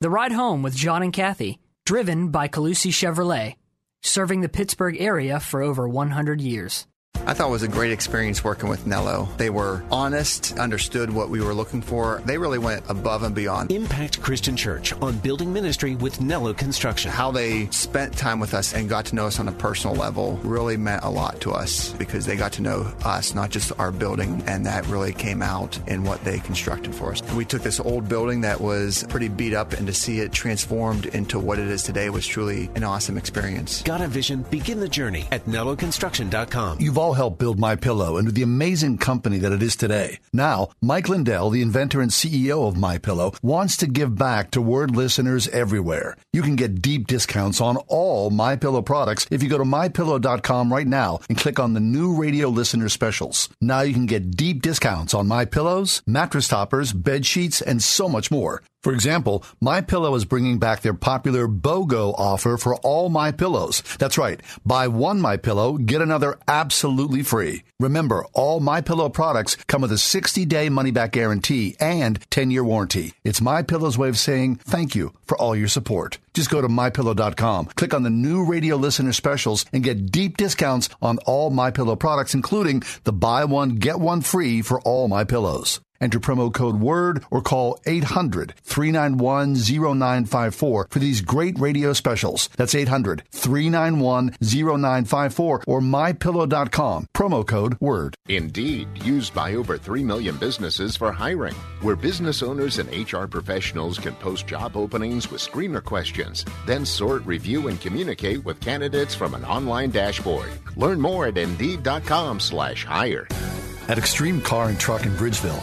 The Ride Home with John and Kathy, driven by Colussy Chevrolet, serving the Pittsburgh area for over 100 years. I thought it was a great experience working with Nello. They were honest, understood what we were looking for. They really went above and beyond. Impact Christian Church on building ministry with Nello Construction. How they spent time with us and got to know us on a personal level really meant a lot to us because they got to know us, not just our building, and that really came out in what they constructed for us. We took this old building that was pretty beat up, and to see it transformed into what it is today was truly an awesome experience. Got a vision? Begin the journey at NelloConstruction.com. You've all helped build My Pillow into the amazing company that it is today. Now, Mike Lindell, the inventor and CEO of My Pillow, wants to give back to word listeners everywhere. You can get deep discounts on all My Pillow products if you go to mypillow.com right now and click on the new radio listener specials. Now you can get deep discounts on My Pillows, mattress toppers, bed sheets, and so much more. For example, My Pillow is bringing back their popular BOGO offer for all My Pillows. That's right. Buy one My Pillow, get another absolutely free. Remember, all My Pillow products come with a 60-day money-back guarantee and 10-year warranty. It's My Pillow's way of saying thank you for all your support. Just go to mypillow.com, click on the new radio listener specials and get deep discounts on all My Pillow products including the buy one get one free for all My Pillows. Enter promo code WORD or call 800 391 0954 for these great radio specials. That's 800 391 0954 or mypillow.com. Promo code WORD. Indeed, used by over 3 million businesses for hiring, where business owners and HR professionals can post job openings with screener questions, then sort, review, and communicate with candidates from an online dashboard. Learn more at Indeed.com/hire. At Extreme Car and Truck in Bridgeville,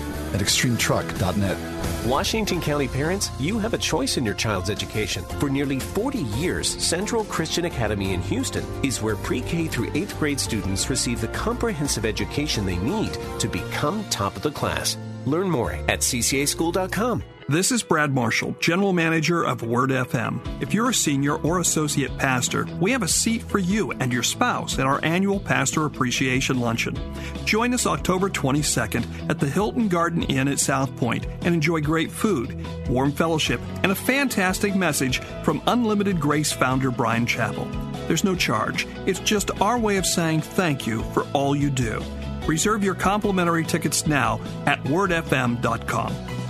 At extremetruck.net. Washington County parents, you have a choice in your child's education. For nearly 40 years, Central Christian Academy in Houston is where pre K through 8th grade students receive the comprehensive education they need to become top of the class. Learn more at ccaschool.com. This is Brad Marshall, General Manager of Word FM. If you're a senior or associate pastor, we have a seat for you and your spouse at our annual Pastor Appreciation Luncheon. Join us October 22nd at the Hilton Garden Inn at Southpointe and enjoy great food, warm fellowship, and a fantastic message from Unlimited Grace founder Bryan Chapell. There's no charge, it's just our way of saying thank you for all you do. Reserve your complimentary tickets now at wordfm.com.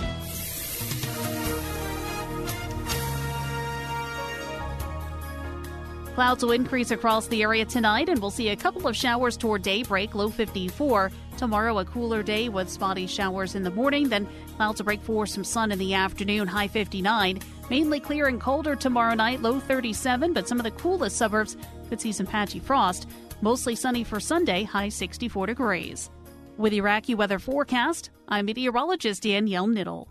Clouds will increase across the area tonight, and we'll see a couple of showers toward daybreak, low 54. Tomorrow, a cooler day with spotty showers in the morning, then clouds will break for some sun in the afternoon, high 59. Mainly clear and colder tomorrow night, low 37, but some of the coolest suburbs could see some patchy frost. Mostly sunny for Sunday, high 64 degrees. With AccuWeather forecast, I'm meteorologist Danielle Niddle.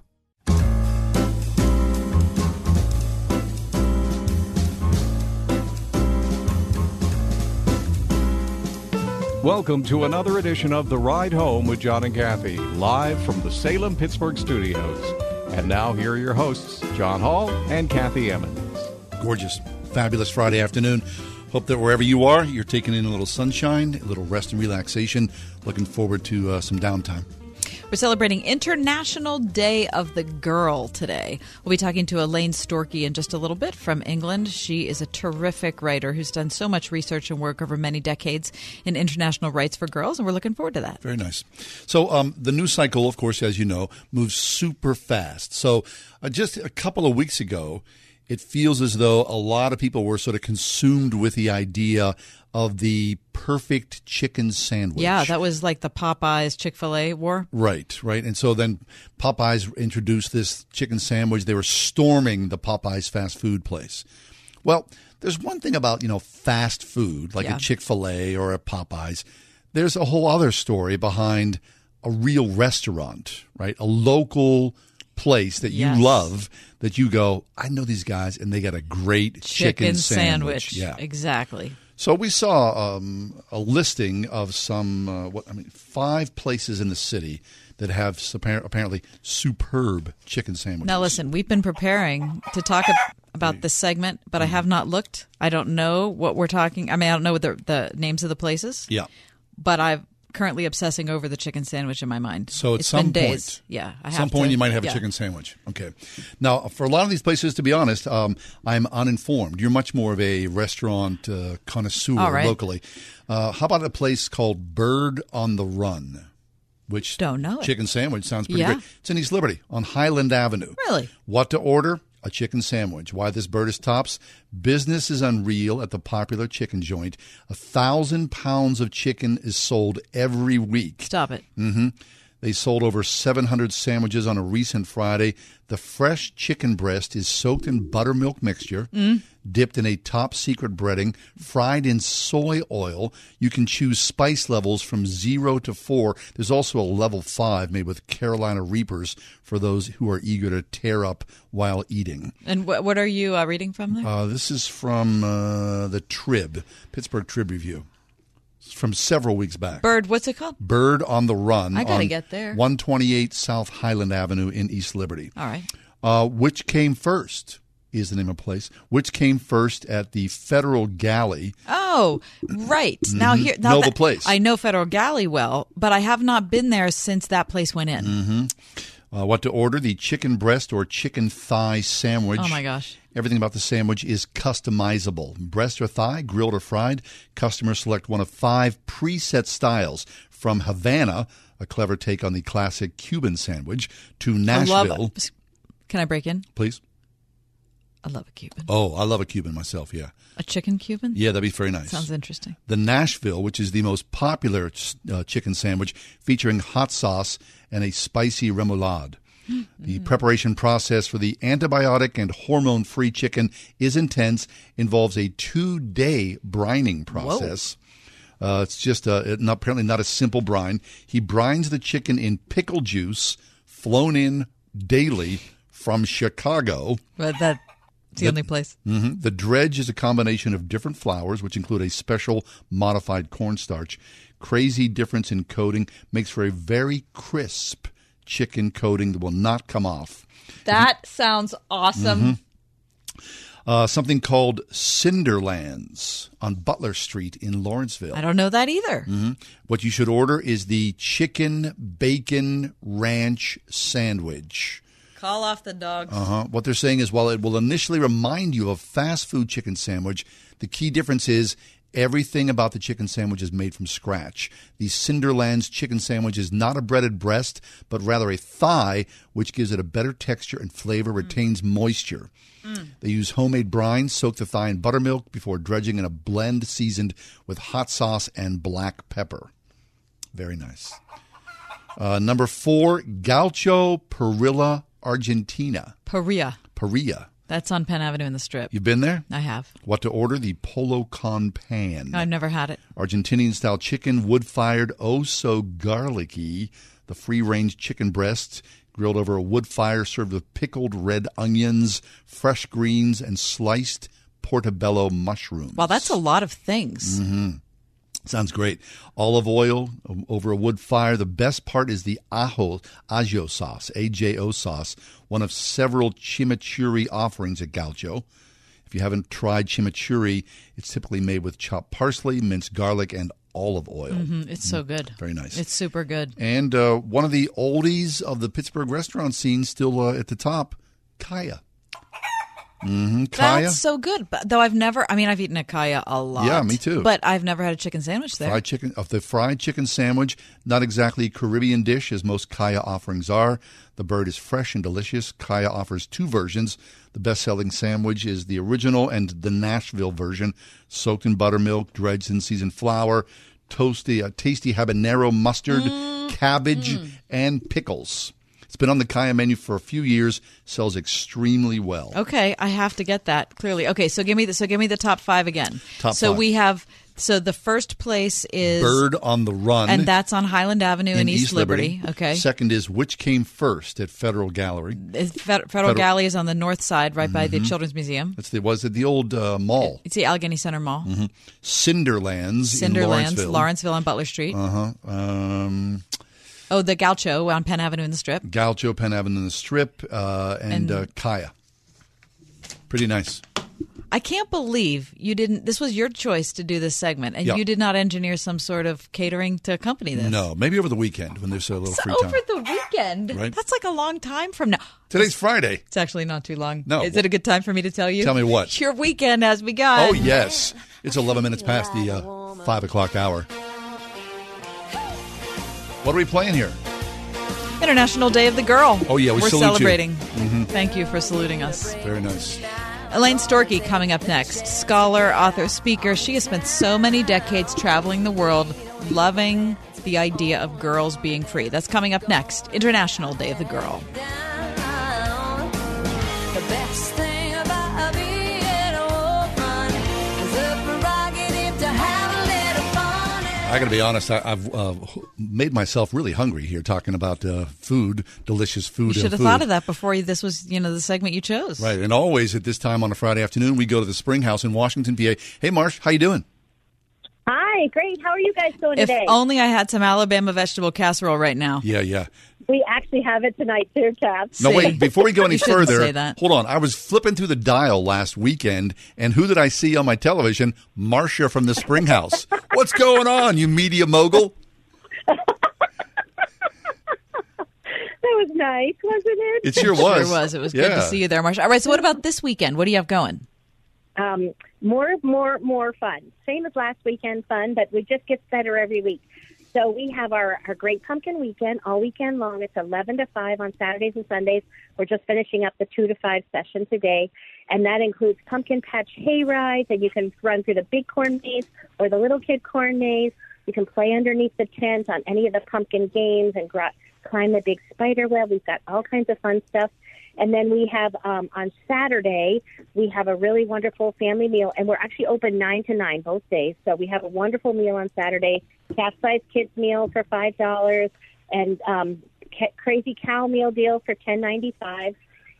Welcome to another edition of The Ride Home with John and Kathy, live from the Salem Pittsburgh studios. And now, here are your hosts, John Hall and Kathy Emmons. Gorgeous, fabulous Friday afternoon. Hope that wherever you are, you're taking in a little sunshine, a little rest and relaxation. Looking forward to uh, some downtime. We're celebrating International Day of the Girl today. We'll be talking to Elaine Storkey in just a little bit from England. She is a terrific writer who's done so much research and work over many decades in international rights for girls, and we're looking forward to that. Very nice. So, um, the news cycle, of course, as you know, moves super fast. So, uh, just a couple of weeks ago, it feels as though a lot of people were sort of consumed with the idea of the perfect chicken sandwich. Yeah, that was like the Popeyes Chick fil A war. Right, right. And so then Popeyes introduced this chicken sandwich. They were storming the Popeyes fast food place. Well, there's one thing about, you know, fast food, like Yeah. a Chick fil A or a Popeyes. There's a whole other story behind a real restaurant, right? A local place that you love that you go, I know these guys and they got a great chicken, sandwich. Yeah. Exactly. So we saw um, a listing of some, uh, what I mean, five places in the city that have apparently superb chicken sandwiches. Now, listen, we've been preparing to talk about this segment, but I Mm-hmm. have not looked. I don't know what we're talking. I mean, I don't know the, the names of the places. Yeah. But I'm currently obsessing over the chicken sandwich in my mind. So at It's some point, yeah, at some point to- you might have yeah. a chicken sandwich. Okay. Now, for a lot of these places, to be honest, um, I'm uninformed. You're much more of a restaurant uh, connoisseur right. locally. Uh, how about a place called Bird on the Run? Which Don't know it. chicken sandwich sounds pretty Yeah? great. It's in East Liberty on Highland Avenue. Really? What to order? A chicken sandwich. Why this bird is tops? Business is unreal at the popular chicken joint. A thousand pounds of chicken is sold every week. Stop it. hmm They sold over 700 sandwiches on a recent Friday. The fresh chicken breast is soaked in buttermilk mixture, Mm. dipped in a top secret breading, fried in soy oil. You can choose spice levels from zero to four. There's also a level five made with Carolina Reapers for those who are eager to tear up while eating. And what, what are you uh, reading from there? Uh, this is from uh, the Trib, Pittsburgh Trib Review. From several weeks back. Bird, what's it called? Bird on the Run. I gotta get there. 128 South Highland Avenue in East Liberty. All right. Uh, which came first is the name of the place. Which came first at the Federal Galley. Oh, right. Now Mhm. here, now Know the place. I know Federal Galley well, but I have not been there since that place went in. Mm-hmm. Uh, what to order? The chicken breast or chicken thigh sandwich. Oh, my gosh. Everything about the sandwich is customizable. Breast or thigh, grilled or fried. Customers select one of five preset styles from Havana, a clever take on the classic Cuban sandwich, to Nashville. Can I break in? Please. I love a Cuban. Oh, I love a Cuban myself. Yeah. A chicken Cuban? Yeah, that'd be very nice. Sounds interesting. The Nashville, which is the most popular uh, chicken sandwich, featuring hot sauce and a spicy remoulade. The preparation process for the antibiotic and hormone free chicken is intense, involves a two day brining process. Uh, it's just a, not, apparently not a simple brine. He brines the chicken in pickle juice, flown in daily from Chicago. But that's the, only place. hmm The dredge is a combination of different flours, which include a special modified cornstarch. Crazy difference in coating makes for a very crisp chicken coating that will not come off. That sounds awesome. Mhm. Uh, something called Cinderlands on Butler Street in Lawrenceville. I don't know that either. Mhm. What you should order is the chicken bacon ranch sandwich. Call off the dogs. Uh huh. What they're saying is, while it will initially remind you of a fast food chicken sandwich, the key difference is Everything about the chicken sandwich is made from scratch. The Cinderlands chicken sandwich is not a breaded breast, but rather a thigh, which gives it a better texture and flavor, retains moisture. They use homemade brine, soak the thigh in buttermilk before dredging in a blend seasoned with hot sauce and black pepper. Very nice. Uh, number four, Gaucho Perilla Argentina. Paria. Parrilla. That's on Penn Avenue in the Strip. You've been there? I have. What to order? The Pollo Con Pan. I've never had it. Argentinian style chicken, wood fired, oh so garlicky. The free range chicken breasts grilled over a wood fire, served with pickled red onions, fresh greens, and sliced portobello mushrooms. Wow, that's a lot of things. hmm Sounds great. Olive oil um, over a wood fire. The best part is the ajo, ajo sauce, A-J-O sauce, one of several chimichurri offerings at Gaucho. If you haven't tried chimichurri, it's typically made with chopped parsley, minced garlic, and olive oil. hmm It's so good. Very nice. It's super good. And uh, one of the oldies of the Pittsburgh restaurant scene, still uh, at the top, Kaya. Mm-hmm. Kaya. That's so good. But though I've never, I mean, I've eaten a Kaya a lot. Yeah, me too. But I've never had a chicken sandwich there. Fried chicken of the fried chicken sandwich, not exactly a Caribbean dish as most Kaya offerings are. The bird is fresh and delicious. Kaya offers two versions. The best-selling sandwich is the original and the Nashville version, soaked in buttermilk, dredged in seasoned flour, toasty, uh, tasty habanero mustard, cabbage, and pickles. It's been on the Kaya menu for a few years. Sells extremely well. Okay, I have to get that clearly. Okay, so give me the so give me the top five again. Top so five. we have so the first place is Bird on the Run. and that's on Highland Avenue in, East, Liberty. Okay, Second is Which Came First at Federal Galley. Fed- Federal, Federal- Galley is on the north side, right by the Mhm. Children's Museum. That's the was it the old uh, mall? It's the Allegheny Center Mall. hmm Cinderlands. in Cinderlands, Lawrenceville. Lawrenceville on Butler Street. Uh huh. Um, Oh, the Gaucho on Penn Avenue in the Strip. Gaucho, Penn Avenue, in the Strip, uh, and, And- uh, Kaya. Pretty nice. I can't believe you didn't. This was your choice to do this segment, and Yeah. you did not engineer some sort of catering to accompany this. No, maybe over the weekend when there's a little So free over time. the weekend. Right. That's like a long time from now. Today's Friday. It's actually not too long. No. Is it a good time for me to tell you? Tell me what. Your weekend has begun. Oh yes, it's 11 minutes past the uh, five o'clock hour. What are we playing here? International Day of the Girl. Oh, yeah, we are salute you. celebrating. Mhm. Thank you for saluting us. Very nice. Elaine Storkey coming up next. Scholar, author, speaker. She has spent so many decades traveling the world, loving the idea of girls being free. That's coming up next. International Day of the Girl. I got to be honest. I, I've uh, made myself really hungry here talking about uh, food, delicious food. You and should have food. thought of that before you, this was, you know, the segment you chose. Right, and always at this time on a Friday afternoon, we go to the Spring House in Washington, PA. Hey, Marsh, how you doing? Hi, great. How are you guys doing If today? If only I had some Alabama vegetable casserole right now. Yeah, yeah. We actually have it tonight too, Tab. No, wait. Before we go any further, hold on. I was flipping through the dial last weekend, and who did I see on my television? Marcia from the Spring House. What's going on, you media mogul? That was nice, wasn't it? It sure was. Sure was. It was good to see you there, Marsha. All right, so what about this weekend? What do you have going? Um, more, more, more fun. Same as last weekend fun, but it just gets better every week. So we have our, our Great Pumpkin Weekend all weekend long. It's 11 to 5 on Saturdays and Sundays. We're just finishing up the 2 to 5 session today. And that includes pumpkin patch hay rides, and you can run through the big corn maze or the little kid corn maze. You can play underneath the tent on any of the pumpkin games and gr- climb the big spider web. We've got all kinds of fun stuff. And then we have um, on Saturday, we have a really wonderful family meal, and we're actually open 9 to 9 both days. So we have a wonderful meal on Saturday, cat sized kids meal for $5, and um, ca- crazy cow meal deal for ten ninety five.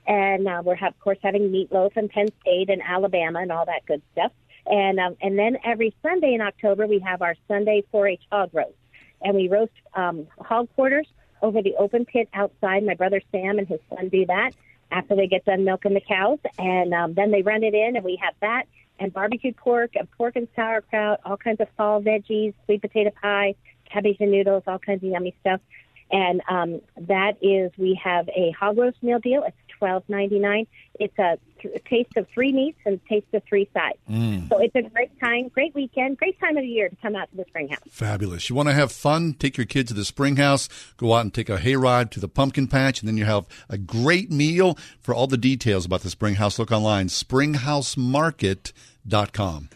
And uh, we're, have, of course, having meatloaf and Penn State and Alabama and all that good stuff. And um, and then every Sunday in October, we have our Sunday 4-H hog roast, and we roast um, hog quarters over the open pit outside. My brother Sam and his son do that after they get done milking the cows, and um, then they run it in, and we have that and barbecued pork and pork and sauerkraut, all kinds of fall veggies, sweet potato pie, cabbage and noodles, all kinds of yummy stuff. And um, that is, we have a hog roast meal deal. It's twelve ninety nine. It's a, a taste of three meats and a taste of three sides. Mm. So it's a great time, great weekend, great time of the year to come out to the Spring House. Fabulous. You want to have fun? Take your kids to the Spring House. Go out and take a hayride to the pumpkin patch, and then you have a great meal. For all the details about the Spring House, look online, springhousemarket.com.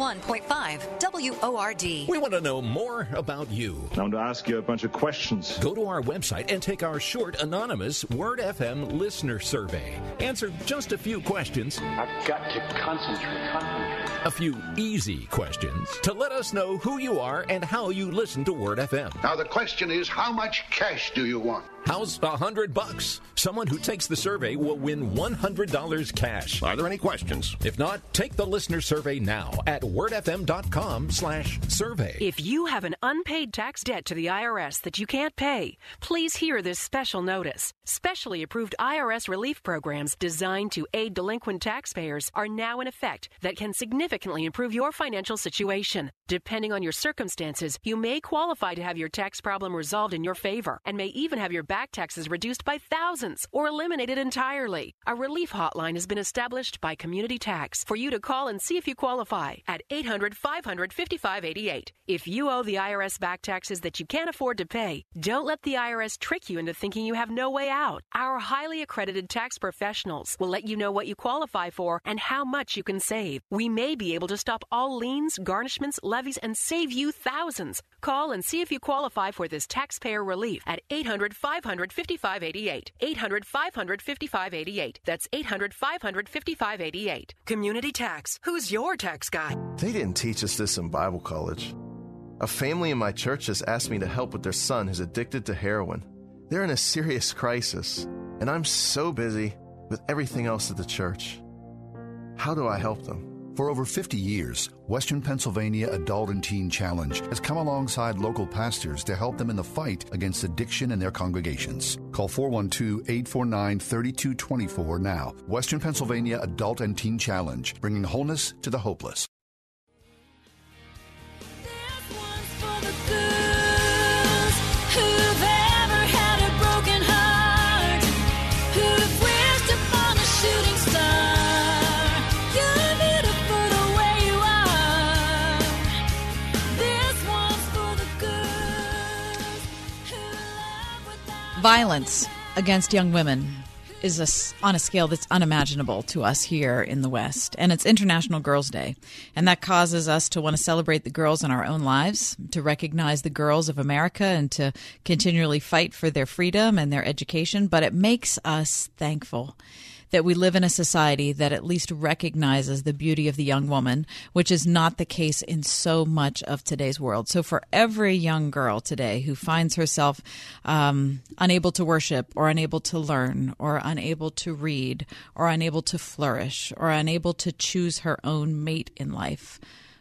101.5 WORD. We want to know more about you. I want to ask you a bunch of questions. Go to our website and take our short, anonymous Word FM listener survey. Answer just a few questions. I've got to concentrate, concentrate. A few easy questions to let us know who you are and how you listen to Word FM. Now the question is, how much cash do you want? How's a hundred bucks? Someone who takes the survey will win $100 cash. Are there any questions? If not, take the listener survey now at wordfm.com slash survey. If you have an unpaid tax debt to the IRS that you can't pay, please hear this special notice. Specially approved IRS relief programs designed to aid delinquent taxpayers are now in effect that can significantly improve your financial situation. Depending on your circumstances, you may qualify to have your tax problem resolved in your favor and may even have your back taxes reduced by thousands or eliminated entirely. A relief hotline has been established by Community Tax for you to call and see if you qualify at 800 500 5588. If you owe the IRS back taxes that you can't afford to pay, don't let the IRS trick you into thinking you have no way out. Our highly accredited tax professionals will let you know what you qualify for and how much you can save. We may be able to stop all liens, garnishments, levies, and save you thousands. Call and see if you qualify for this taxpayer relief at 800 500 5588. 800 500 5588. That's 800 500 5588. Community Tax. Who's your tax guy? They didn't teach us this in Bible college. A family in my church has asked me to help with their son who's addicted to heroin. They're in a serious crisis, and I'm so busy with everything else at the church. How do I help them? For over 50 years, Western Pennsylvania Adult and Teen Challenge has come alongside local pastors to help them in the fight against addiction in their congregations. Call 412 849 3224 now. Western Pennsylvania Adult and Teen Challenge, bringing wholeness to the hopeless. Violence against young women is a, on a scale that's unimaginable to us here in the West. And it's International Girls' Day. And that causes us to want to celebrate the girls in our own lives, to recognize the girls of America, and to continually fight for their freedom and their education. But it makes us thankful that we live in a society that at least recognizes the beauty of the young woman, which is not the case in so much of today's world. So, for every young girl today who finds herself um, unable to worship, or unable to learn, or unable to read, or unable to flourish, or unable to choose her own mate in life,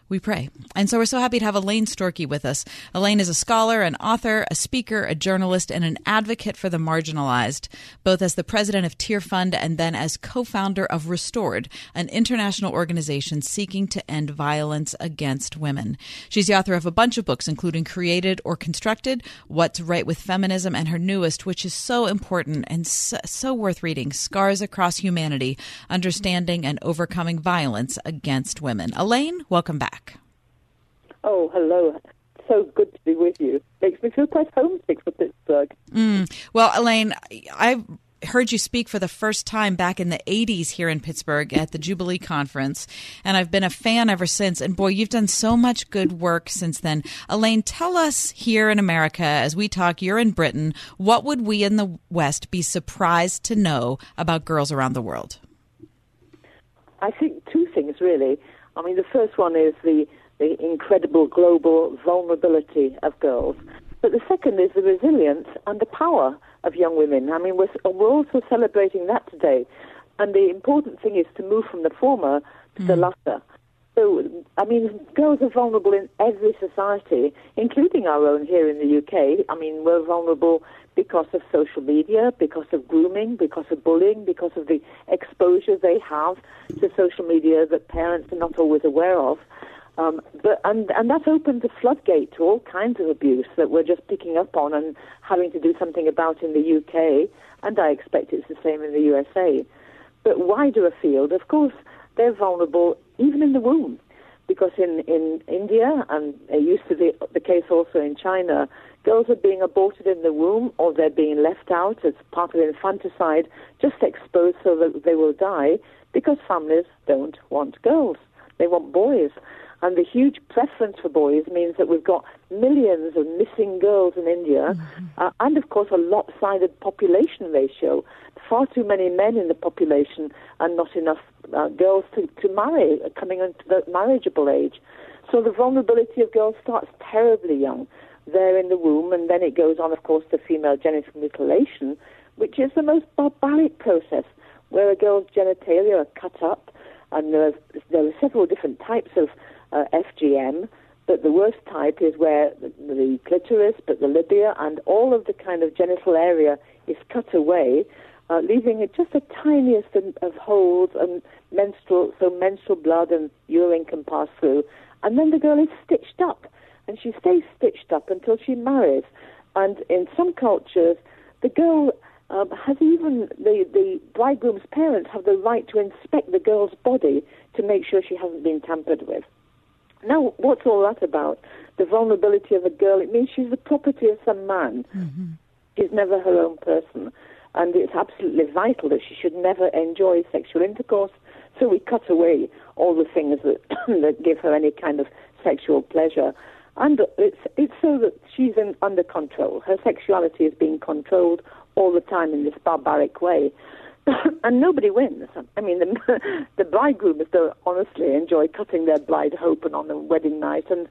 we pray. And so we're so happy to have Elaine Storkey with us. Elaine is a scholar, an author, a speaker, a journalist, and an advocate for the marginalized, both as the president of Tearfund and then as co founder of Restored, an international organization seeking to end violence against women. She's the author of a bunch of books, including Created or Constructed, What's Right with Feminism, and her newest, which is so important and so, so worth reading Scars Across Humanity Understanding and Overcoming Violence Against Women. Elaine, welcome back. Oh, hello. So good to be with you. Makes me feel quite homesick for Pittsburgh. Mm. Well, Elaine, I heard you speak for the first time back in the 80s here in Pittsburgh at the Jubilee Conference, and I've been a fan ever since. And boy, you've done so much good work since then. Elaine, tell us here in America, as we talk, you're in Britain, what would we in the West be surprised to know about girls around the world? I think two things, really. I mean, the first one is the the incredible global vulnerability of girls. But the second is the resilience and the power of young women. I mean, we're, we're also celebrating that today. And the important thing is to move from the former to mm. the latter. So, I mean, girls are vulnerable in every society, including our own here in the UK. I mean, we're vulnerable because of social media, because of grooming, because of bullying, because of the exposure they have to social media that parents are not always aware of. Um, but and and that opened the floodgate to all kinds of abuse that we're just picking up on and having to do something about in the UK, and I expect it's the same in the USA. But wider afield, of course, they're vulnerable even in the womb, because in in India and it used to be the case also in China, girls are being aborted in the womb or they're being left out as part of infanticide, just exposed so that they will die because families don't want girls. They want boys. And the huge preference for boys means that we've got millions of missing girls in India, mm-hmm. uh, and of course a lopsided population ratio. Far too many men in the population, and not enough uh, girls to, to marry, uh, coming into the marriageable age. So the vulnerability of girls starts terribly young, there in the womb, and then it goes on, of course, to female genital mutilation, which is the most barbaric process, where a girl's genitalia are cut up, and there are, there are several different types of uh, FGM, but the worst type is where the, the clitoris, but the labia, and all of the kind of genital area is cut away, uh, leaving it just the tiniest of, holes and menstrual, so menstrual blood and urine can pass through, and then the girl is stitched up, and she stays stitched up until she marries. And in some cultures, the girl um, has even the, the bridegroom's parents have the right to inspect the girl's body to make sure she hasn't been tampered with. Now, what's all that about? The vulnerability of a girl, it means she's the property of some man. Mm-hmm. She's never her own person. And it's absolutely vital that she should never enjoy sexual intercourse. So we cut away all the things that, that give her any kind of sexual pleasure. And it's, it's so that she's in, under control. Her sexuality is being controlled all the time in this barbaric way. and nobody wins. I mean, the, the bridegrooms don't honestly enjoy cutting their bride open on the wedding night, and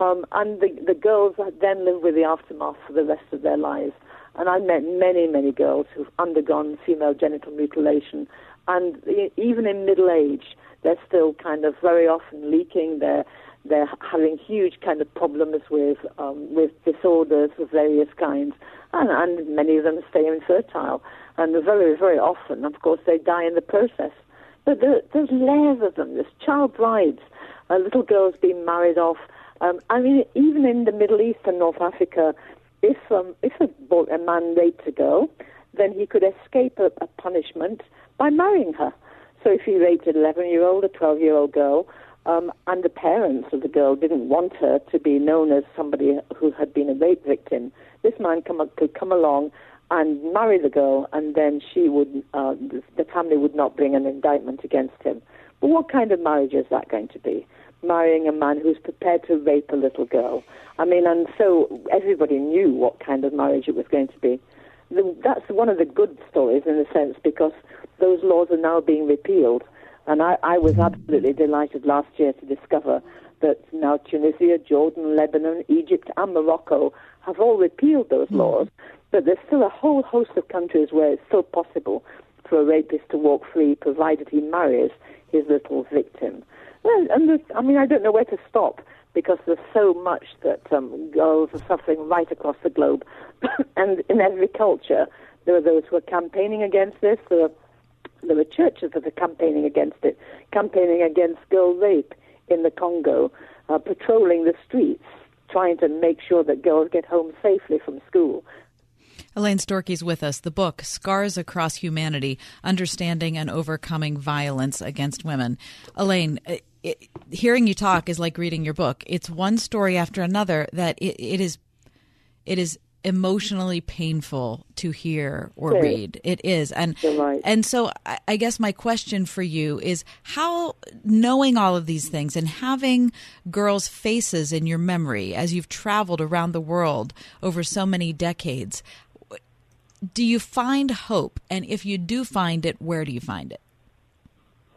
um, and the the girls then live with the aftermath for the rest of their lives. And I met many, many girls who've undergone female genital mutilation, and even in middle age, they're still kind of very often leaking. They're they're having huge kind of problems with um, with disorders of various kinds, and, and many of them stay infertile and very, very often, of course, they die in the process. But there, there's layers of them. There's child brides, uh, little girls being married off. Um, I mean, even in the Middle East and North Africa, if um, if a, a man raped a girl, then he could escape a, a punishment by marrying her. So if he raped an 11-year-old, a 12-year-old girl, um, and the parents of the girl didn't want her to be known as somebody who had been a rape victim, this man come, could come along and marry the girl, and then she would, uh, the family would not bring an indictment against him. But what kind of marriage is that going to be? Marrying a man who's prepared to rape a little girl. I mean, and so everybody knew what kind of marriage it was going to be. The, that's one of the good stories in a sense because those laws are now being repealed. And I, I was absolutely delighted last year to discover that now Tunisia, Jordan, Lebanon, Egypt, and Morocco have all repealed those mm. laws but there's still a whole host of countries where it's still possible for a rapist to walk free, provided he marries his little victim. Well, and I mean, I don't know where to stop because there's so much that um, girls are suffering right across the globe, and in every culture there are those who are campaigning against this. There are there were churches that are campaigning against it, campaigning against girl rape in the Congo, uh, patrolling the streets, trying to make sure that girls get home safely from school. Elaine Storkey's with us. The book, Scars Across Humanity Understanding and Overcoming Violence Against Women. Elaine, it, it, hearing you talk is like reading your book. It's one story after another that it, it is it is emotionally painful to hear or read. It is. And right. and so I guess my question for you is how knowing all of these things and having girls' faces in your memory as you've traveled around the world over so many decades, do you find hope? And if you do find it, where do you find it?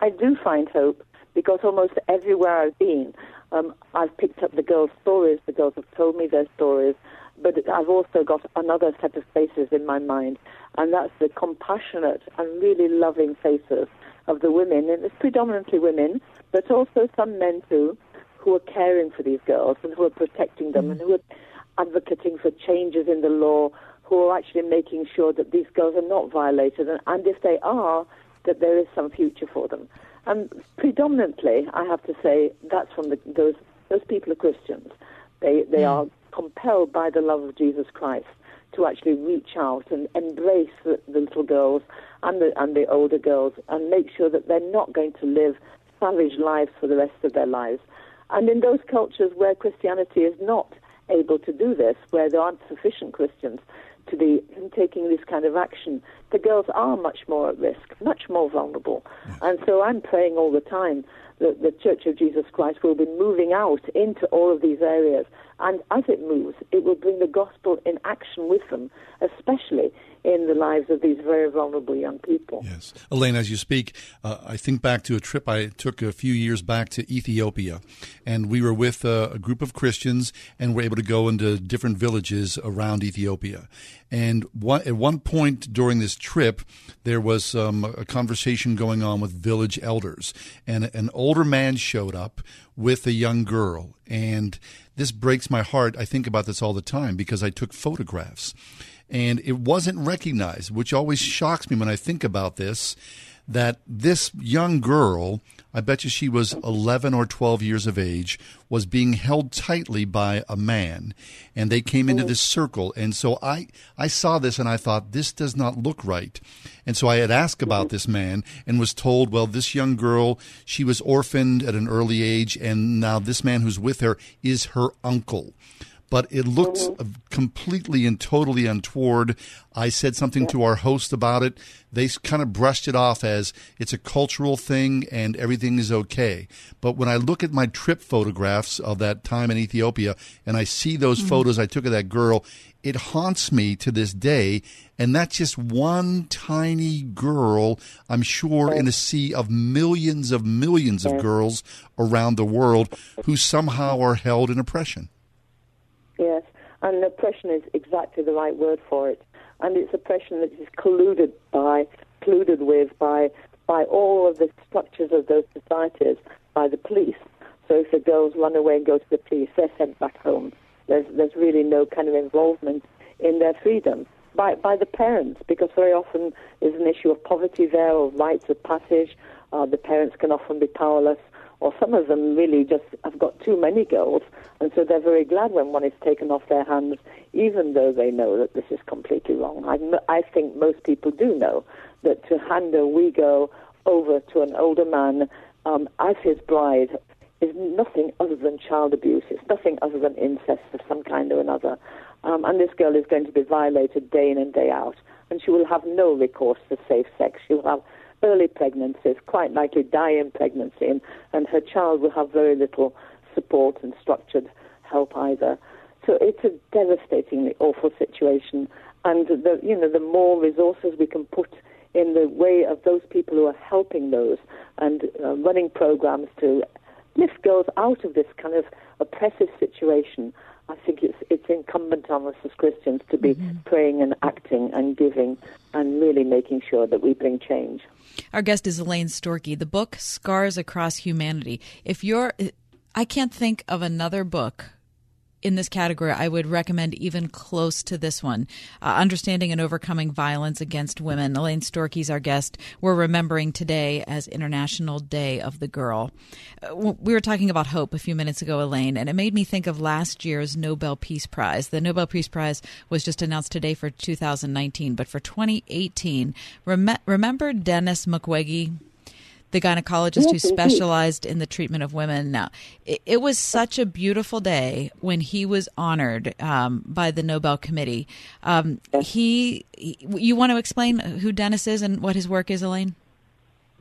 I do find hope because almost everywhere I've been, um, I've picked up the girls' stories. The girls have told me their stories, but I've also got another set of faces in my mind, and that's the compassionate and really loving faces of the women, and it's predominantly women, but also some men too, who are caring for these girls and who are protecting them mm. and who are advocating for changes in the law who are actually making sure that these girls are not violated, and, and if they are, that there is some future for them. And predominantly, I have to say, that's from the, those those people are Christians. They they Hmm. are compelled by the love of Jesus Christ to actually reach out and embrace the, the little girls and the and the older girls and make sure that they're not going to live savage lives for the rest of their lives. And in those cultures where Christianity is not able to do this, where there aren't sufficient Christians to be taking this kind of action, the girls are much more at risk, much more vulnerable. And so I'm praying all the time that the Church of Jesus Christ will be moving out into all of these areas. And as it moves, it will bring the gospel in action with them, especially in the lives of these very vulnerable young people. Yes. Elaine, as you speak, uh, I think back to a trip I took a few years back to Ethiopia, and we were with uh, a group of Christians and were able to go into different villages around Ethiopia. And at one point during this trip, there was um, a conversation going on with village elders, and an older man showed up with a young girl. And this breaks my heart. I think about this all the time because I took photographs and it wasn't recognized, which always shocks me when I think about this. That this young girl, I bet you she was 11 or 12 years of age, was being held tightly by a man, and they came into oh. this circle. And so I, I saw this and I thought, this does not look right. And so I had asked mm-hmm. about this man and was told, well, this young girl, she was orphaned at an early age, and now this man who's with her is her uncle but it looks completely and totally untoward. I said something to our host about it. They kind of brushed it off as it's a cultural thing and everything is okay. But when I look at my trip photographs of that time in Ethiopia and I see those Mhm. photos I took of that girl, it haunts me to this day. And that's just one tiny girl, I'm sure, in a sea of millions of millions of girls around the world who somehow are held in oppression. Yes, and oppression is exactly the right word for it. And it's oppression that is colluded by, colluded with by, by all of the structures of those societies, by the police. So if the girls run away and go to the police, they're sent back home. There's, there's really no kind of involvement in their freedom. By, by the parents, because very often there's an issue of poverty there or rites of passage. Uh, the parents can often be powerless or some of them really just have got too many girls, and so they're very glad when one is taken off their hands, even though they know that this is completely wrong. I, I think most people do know that to hand a girl over to an older man um, as his bride is nothing other than child abuse. It's nothing other than incest of some kind or another. Um, and this girl is going to be violated day in and day out, and she will have no recourse to safe sex. She will have early pregnancies, quite likely die in pregnancy, and, and her child will have very little support and structured help either. So it's a devastatingly awful situation, and the you know the more resources we can put in the way of those people who are helping those and uh, running programs to lift girls out of this kind of oppressive situation. I think it's it's incumbent on us as Christians to be praying and acting and giving and really making sure that we bring change. Our guest is Elaine Storkey. The book Scars Across Humanity. If you're I can't think of another book in this category I would recommend even close to this one. Uh, Understanding and Overcoming Violence Against Women. Elaine Storkey's our guest. We're remembering today as International Day of the Girl. Uh, we were talking about hope a few minutes ago, Elaine, and it made me think of last year's Nobel Peace Prize. The Nobel Peace Prize was just announced today for 2019, but for 2018, rem- remember Denis Mukwege? The gynecologist who specialized in the treatment of women. Now, it, it was such a beautiful day when he was honored um, by the Nobel Committee. Um, he, he- you want to explain who Denis is and what his work is, Elaine?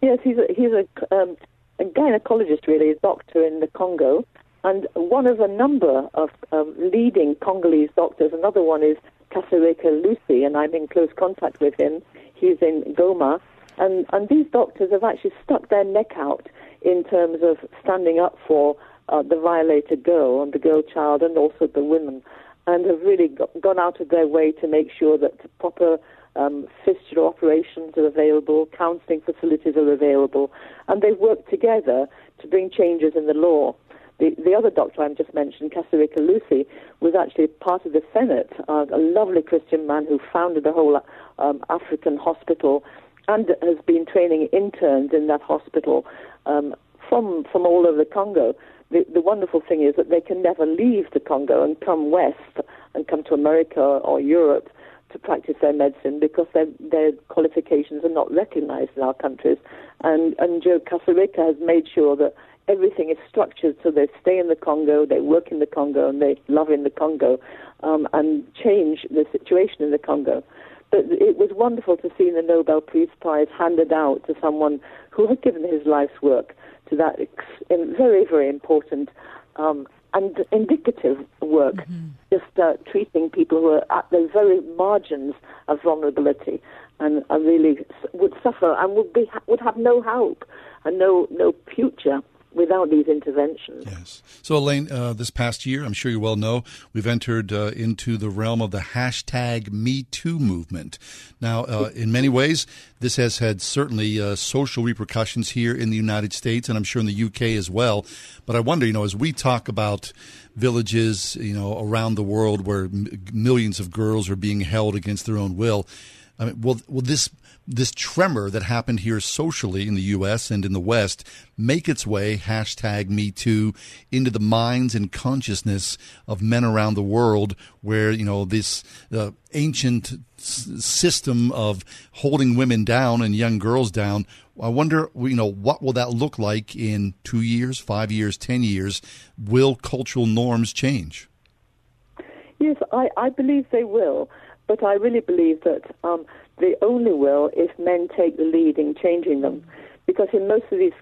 Yes, he's a, he's a, um, a gynecologist, really, a doctor in the Congo, and one of a number of um, leading Congolese doctors. Another one is Kasereka Lusi, and I'm in close contact with him. He's in Goma, and and these doctors have actually stuck their neck out in terms of standing up for uh, the violated girl and the girl child, and also the women, and have really got, gone out of their way to make sure that proper um, fistula operations are available, counselling facilities are available, and they've worked together to bring changes in the law. The, the other doctor I just mentioned, Kasereka Lusi, was actually part of the Senate, uh, a lovely Christian man who founded a whole um, African hospital and has been training interns in that hospital um, from from all over the Congo. the, the wonderful thing is that they can never leave the Congo and come west and come to America or Europe to practice their medicine because their, their qualifications are not recognized in our countries. And, and Joe Kasereka has made sure that everything is structured so they stay in the Congo, they work in the Congo, and they love in the Congo um, and change the situation in the Congo. But it was wonderful to see the Nobel Peace Prize handed out to someone who had given his life's work to that ex- very, very important um, and indicative work, mm-hmm. just uh, treating people who are at the very margins of vulnerability and really would suffer and would be would have no hope and no no future without these interventions. Yes. So, Elaine, uh, this past year, I'm sure you well know, we've entered uh, into the realm of the hashtag Me Too movement. Now, uh, in many ways, this has had certainly uh, social repercussions here in the United States, and I'm sure in the UK as well. But I wonder, you know, as we talk about villages, you know, around the world where m- millions of girls are being held against their own will, I mean, will will this this tremor that happened here socially in the U.S. and in the West make its way, hashtag Me Too, into the minds and consciousness of men around the world where, you know, this uh, ancient s- system of holding women down and young girls down. I wonder, you know, what will that look like in two years, five years, ten years? Will cultural norms change? Yes, I, I believe they will. But I really believe that um, they only will if men take the lead in changing them. Because in most of these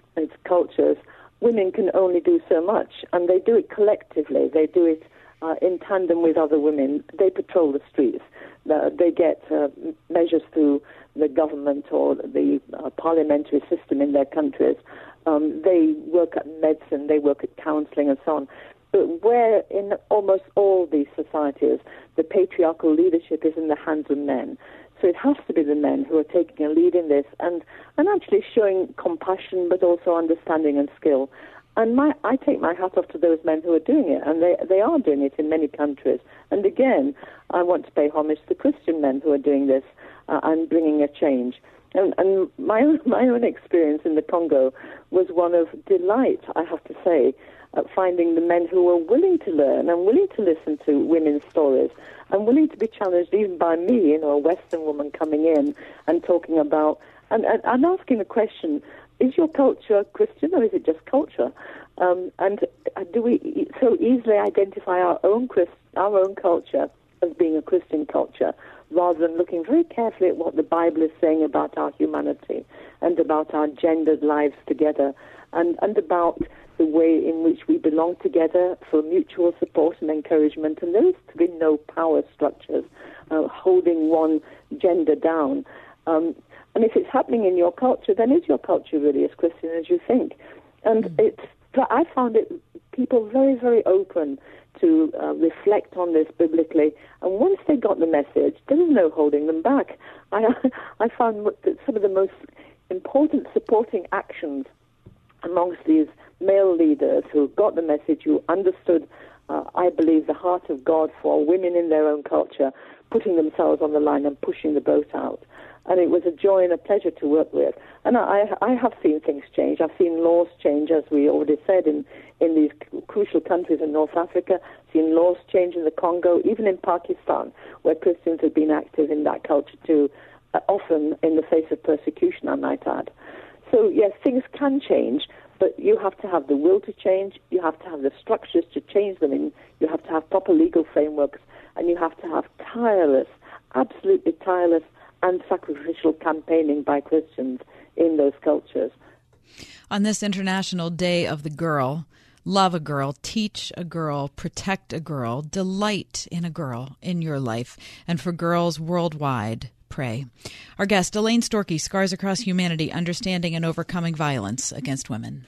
cultures, women can only do so much, and they do it collectively. They do it uh, in tandem with other women. They patrol the streets. Uh, they get uh, measures through the government or the uh, parliamentary system in their countries. Um, they work at medicine, they work at counseling, and so on. But where in almost all these societies, the patriarchal leadership is in the hands of men. So it has to be the men who are taking a lead in this and, and actually showing compassion but also understanding and skill. And my, I take my hat off to those men who are doing it, and they, they are doing it in many countries. And again, I want to pay homage to the Christian men who are doing this uh, and bringing a change. And, and my, my own experience in the Congo was one of delight, I have to say, at finding the men who were willing to learn and willing to listen to women's stories and willing to be challenged even by me, you know, a Western woman coming in and talking about and, and, and asking the question: Is your culture Christian or is it just culture? Um, and do we so easily identify our own Christ, our own culture as being a Christian culture, rather than looking very carefully at what the Bible is saying about our humanity and about our gendered lives together, and and about the way in which we belong together for mutual support and encouragement, and there is to be no power structures uh, holding one gender down. Um, and if it's happening in your culture, then is your culture really as Christian as you think? And mm. it's I found it people very very open to uh, reflect on this biblically, and once they got the message, there was no holding them back. I I found that some of the most important supporting actions amongst these male leaders who got the message, who understood, uh, I believe, the heart of God for women in their own culture, putting themselves on the line and pushing the boat out. And it was a joy and a pleasure to work with. And I, I have seen things change. I've seen laws change, as we already said, in, in these crucial countries in North Africa. Seen laws change in the Congo, even in Pakistan, where Christians have been active in that culture too, uh, often in the face of persecution, I might add. So yes, things can change, but you have to have the will to change, you have to have the structures to change them in, you have to have proper legal frameworks, and you have to have tireless, absolutely tireless and sacrificial campaigning by Christians in those cultures. On this International Day of the Girl, love a girl, teach a girl, protect a girl, delight in a girl in your life, and for girls worldwide, pray. Our guest, Elaine Storkey, Scars Across Humanity Understanding and Overcoming Violence Against Women.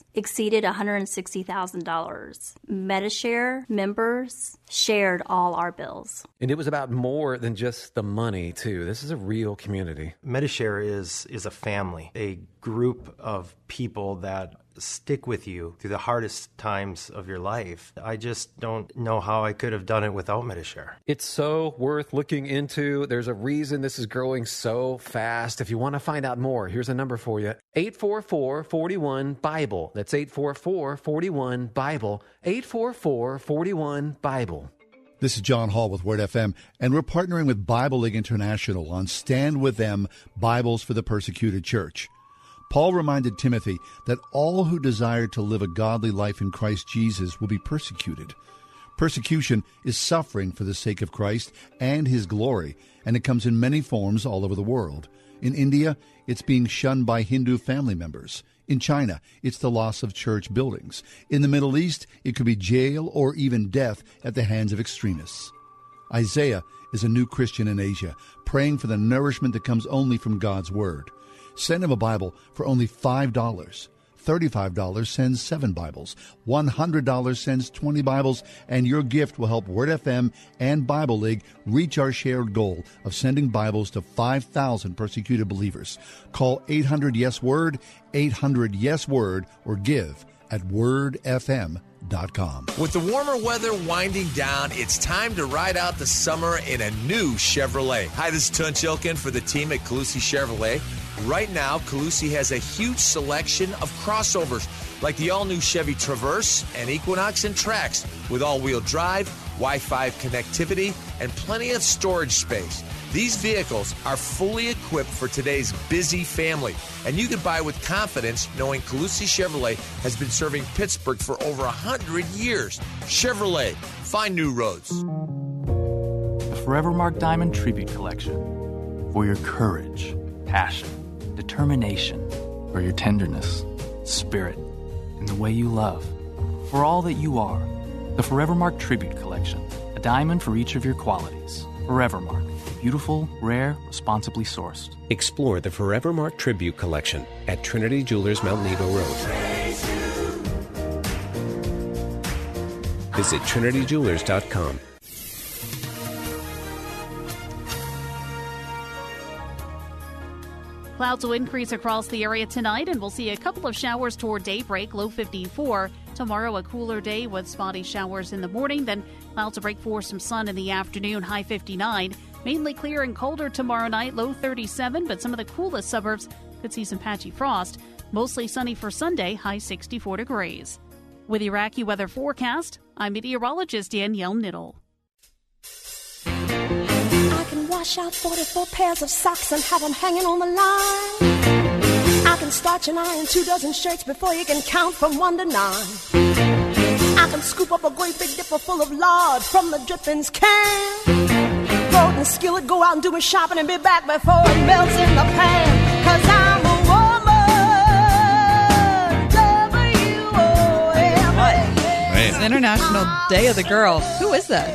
exceeded $160,000. Medi-Share members shared all our bills. And it was about more than just the money, too. This is a real community. Medishare is is a family, a group of people that stick with you through the hardest times of your life. I just don't know how I could have done it without Medi-Share. It's so worth looking into. There's a reason this is growing so fast. If you want to find out more, here's a number for you 844 41 Bible. That's 844 41 Bible. 844 41 Bible. This is John Hall with Word FM, and we're partnering with Bible League International on Stand With Them Bibles for the Persecuted Church. Paul reminded Timothy that all who desire to live a godly life in Christ Jesus will be persecuted. Persecution is suffering for the sake of Christ and his glory, and it comes in many forms all over the world. In India, it's being shunned by Hindu family members. In China, it's the loss of church buildings. In the Middle East, it could be jail or even death at the hands of extremists. Isaiah is a new Christian in Asia, praying for the nourishment that comes only from God's Word. Send him a Bible for only $5. $35 sends seven Bibles. $100 sends 20 Bibles, and your gift will help Word FM and Bible League reach our shared goal of sending Bibles to 5,000 persecuted believers. Call 800 Yes Word, 800 Yes Word, or give at wordfm.com. With the warmer weather winding down, it's time to ride out the summer in a new Chevrolet. Hi, this is Tunch Ilkin for the team at Colussy Chevrolet. Right now, Colussy has a huge selection of crossovers like the all new Chevy Traverse and Equinox and Trax with all wheel drive, Wi Fi connectivity, and plenty of storage space. These vehicles are fully equipped for today's busy family, and you can buy with confidence knowing Colussy Chevrolet has been serving Pittsburgh for over 100 years. Chevrolet, find new roads. The Forevermark Diamond Tribute Collection. For your courage, passion, determination, for your tenderness, spirit, and the way you love. For all that you are. The Forevermark Tribute Collection. A diamond for each of your qualities. Forevermark. Beautiful, rare, responsibly sourced. Explore the Forevermark Tribute Collection at Trinity Jewelers Mount Nebo Road. Visit trinityjewelers.com. Clouds will increase across the area tonight, and we'll see a couple of showers toward daybreak, low 54. Tomorrow, a cooler day with spotty showers in the morning, then clouds will break for some sun in the afternoon, high 59. Mainly clear and colder tomorrow night, low 37, but some of the coolest suburbs could see some patchy frost. Mostly sunny for Sunday, high 64 degrees. With AccuWeather forecast, I'm meteorologist Danielle Niddle. I can wash out 44 pairs of socks and have them hanging on the line. I can starch and iron two dozen shirts before you can count from one to nine. I can scoop up a great big dipper full of lard from the drippings can. Throw it in the skillet, go out and do my shopping and be back before it melts in the pan. Cause I'm a woman. It's International Day of the Girl. Who is that?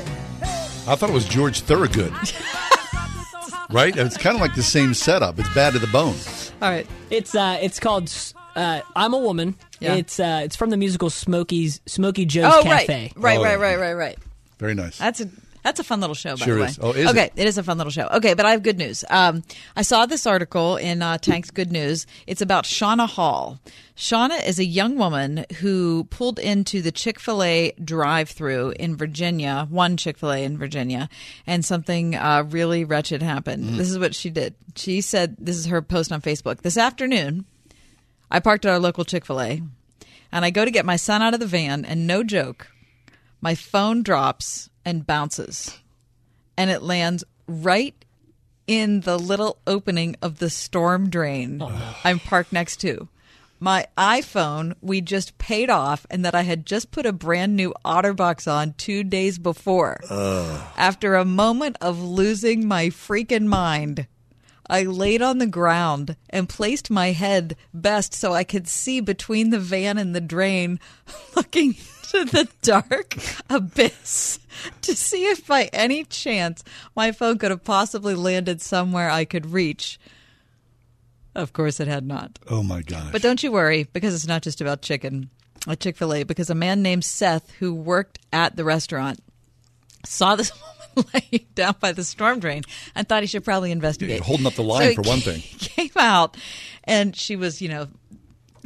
I thought it was George Thorogood. right? It's kind of like the same setup. It's bad to the bone. All right. It's uh, it's called uh, "I'm a Woman." Yeah. It's uh, it's from the musical Smokey's Smokey Joe's oh, Cafe. right, right, Oh, right, right, right, right. Very nice. That's a that's a fun little show, by Sure the way. is. Oh, is okay, it? it is a fun little show. Okay, but I have good news. Um, I saw this article in uh, Tank's Good News. It's about Shauna Hall. Shauna is a young woman who pulled into the Chick Fil A drive-through in Virginia, one Chick Fil A in Virginia, and something uh, really wretched happened. Mm. This is what she did. She said, "This is her post on Facebook this afternoon." I parked at our local Chick Fil A, and I go to get my son out of the van, and no joke, my phone drops and bounces, and it lands right in the little opening of the storm drain I'm parked next to. My iPhone, we just paid off, and that I had just put a brand new OtterBox on two days before. After a moment of losing my freaking mind, I laid on the ground and placed my head best so I could see between the van and the drain, looking into the dark abyss to see if by any chance my phone could have possibly landed somewhere I could reach. Of course, it had not. Oh my gosh. But don't you worry, because it's not just about chicken at Chick fil A, because a man named Seth, who worked at the restaurant, saw this woman laying down by the storm drain and thought he should probably investigate. holding up the line So for one thing. Came out, and she was, you know,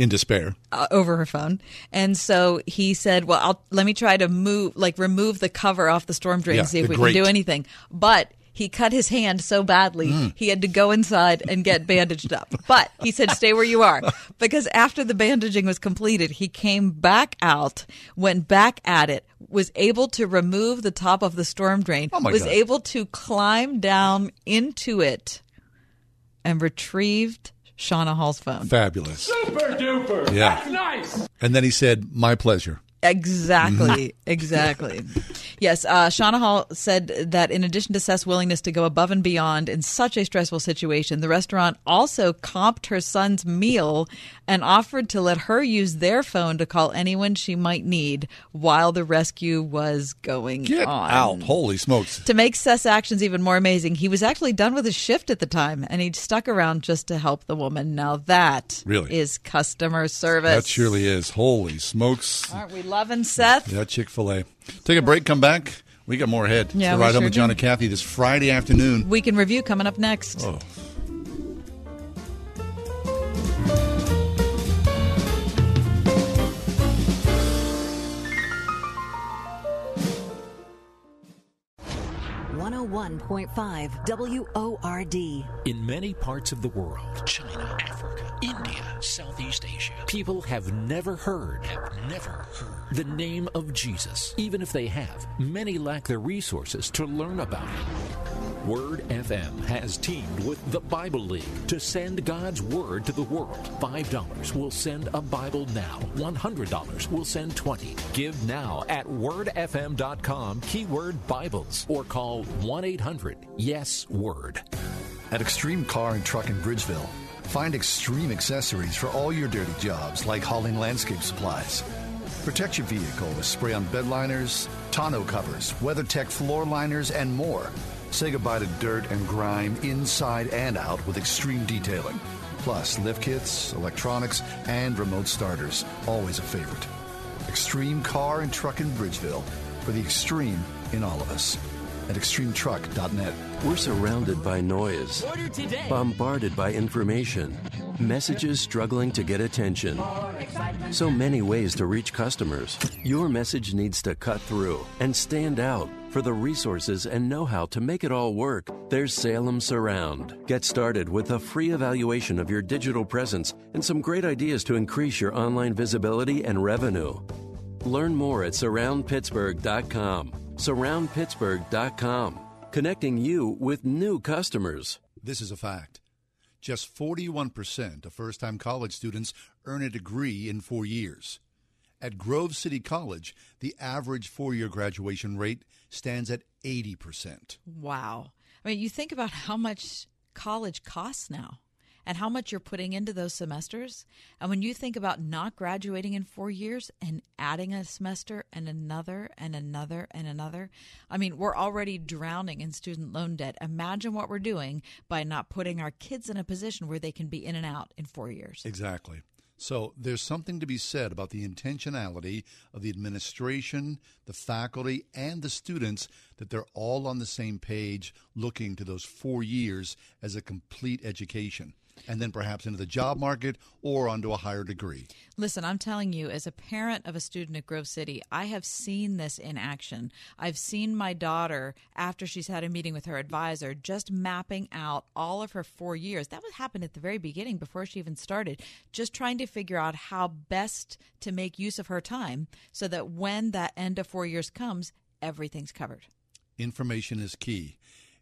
In despair. uh, over her phone. And so he said, "Well, I'll let me try to move, like remove the cover off the storm drain Yeah, and see if we grate. can do anything." But he cut his hand so badly Mm. he had to go inside and get bandaged up. But he said, "Stay where you are," because after the bandaging was completed, he came back out, went back at it, was able to remove the top of the storm drain, Oh, was God. able to climb down into it, and retrieved Shauna Hall's phone. Fabulous. Super duper. Yeah. That's nice. And then he said, My pleasure. Exactly, exactly. Yes, uh, Shauna Hall said that in addition to Seth's willingness to go above and beyond in such a stressful situation, the restaurant also comped her son's meal and offered to let her use their phone to call anyone she might need while the rescue was going Get on. out. Holy smokes. To make Seth's actions even more amazing, he was actually done with his shift at the time and he'd stuck around just to help the woman. Now that Really? is customer service. That surely is. Holy smokes. Aren't we loving Seth? Yeah, Chick fil A. Take a break, come back. We got more ahead. Yeah, so we ride home with John do. and Kathy this Friday afternoon. Weekend review coming up next. Oh. One hundred one point five WORD. In many parts of the world, China, Africa, India, Southeast Asia, people have never heard, have never heard the name of Jesus. Even if they have, many lack the resources to learn about it. Word FM has teamed with the Bible League to send God's Word to the world. $5 will send a Bible now. $100 will send 20. Give now at wordfm.com, keyword Bibles, or call 1 800 Yes Word. At Extreme Car and Truck in Bridgeville, find extreme accessories for all your dirty jobs like hauling landscape supplies. Protect your vehicle with spray on bed liners, tonneau covers, WeatherTech floor liners, and more. Say goodbye to dirt and grime inside and out with extreme detailing. Plus, lift kits, electronics, and remote starters. Always a favorite. Extreme Car and Truck in Bridgeville for the extreme in all of us. At extremetruck.net. We're surrounded by noise, bombarded by information, messages struggling to get attention. So many ways to reach customers. Your message needs to cut through and stand out. For the resources and know how to make it all work, there's Salem Surround. Get started with a free evaluation of your digital presence and some great ideas to increase your online visibility and revenue. Learn more at surroundpittsburgh.com. Surroundpittsburgh.com, connecting you with new customers. This is a fact. Just 41% of first time college students earn a degree in four years. At Grove City College, the average four year graduation rate stands at 80%. Wow. I mean, you think about how much college costs now and how much you're putting into those semesters. And when you think about not graduating in four years and adding a semester and another and another and another, I mean, we're already drowning in student loan debt. Imagine what we're doing by not putting our kids in a position where they can be in and out in four years. Exactly. So there's something to be said about the intentionality of the administration, the faculty, and the students that they're all on the same page looking to those four years as a complete education. And then perhaps into the job market or onto a higher degree. Listen, I'm telling you, as a parent of a student at Grove City, I have seen this in action. I've seen my daughter, after she's had a meeting with her advisor, just mapping out all of her four years. That would happen at the very beginning before she even started, just trying to figure out how best to make use of her time so that when that end of four years comes, everything's covered. Information is key.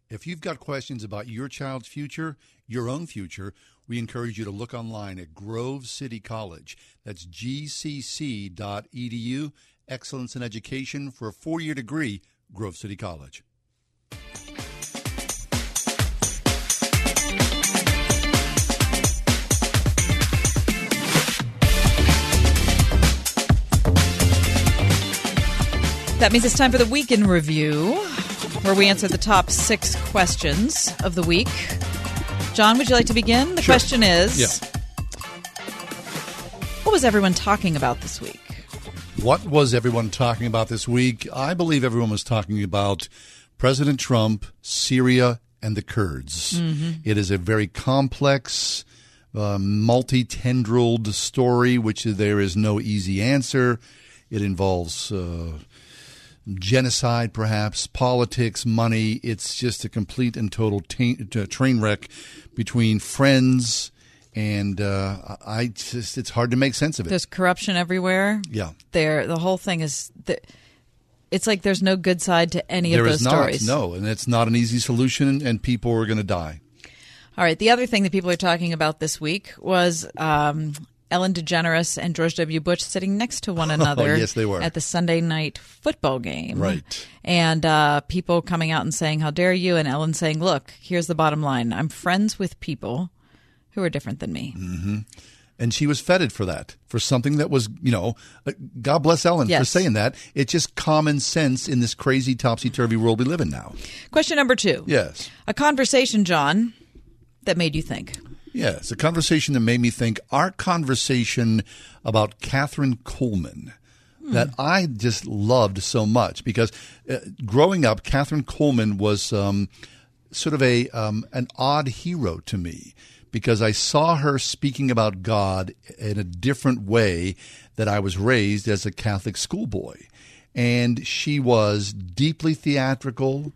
If you've got questions about your child's future, your own future, we encourage you to look online at Grove City College. That's gcc.edu. Excellence in Education for a four year degree, Grove City College. That means it's time for the weekend review where we answer the top six questions of the week. John, would you like to begin? The Sure. question is Yeah. What was everyone talking about this week? What was everyone talking about this week? I believe everyone was talking about President Trump, Syria, and the Kurds. Mhm. It is a very complex, uh, multi tendrilled story, which there is no easy answer. It involves uh, genocide, perhaps, politics, money. It's just a complete and total ta- uh, train wreck between friends. And uh, I just, it's hard to make sense of it. There's corruption everywhere. Yeah. There, the whole thing is. The, it's like there's no good side to any There of is those not, stories. no, and it's not an easy solution, and people are going to die. All right. The other thing that people are talking about this week was um, Ellen DeGeneres and George W. Bush sitting next to one another. Oh, yes, they were. at the Sunday night football game. Right. And uh, people coming out and saying, "How dare you?" And Ellen saying, "Look, here's the bottom line. I'm friends with people who are different than me." hmm And she was feted for that, for something that was, you know, uh, God bless Ellen for saying that. It's just common sense in this crazy topsy turvy world we live in now. Question number two. Yes. A conversation, John, that made you think. Yes, a conversation that made me think our conversation about Kathryn Kuhlman that I just loved so much because uh, growing up, Kathryn Kuhlman was um, sort of a um, an odd hero to me because I saw her speaking about God in a different way that I was raised as a Catholic schoolboy, and she was deeply theatrical,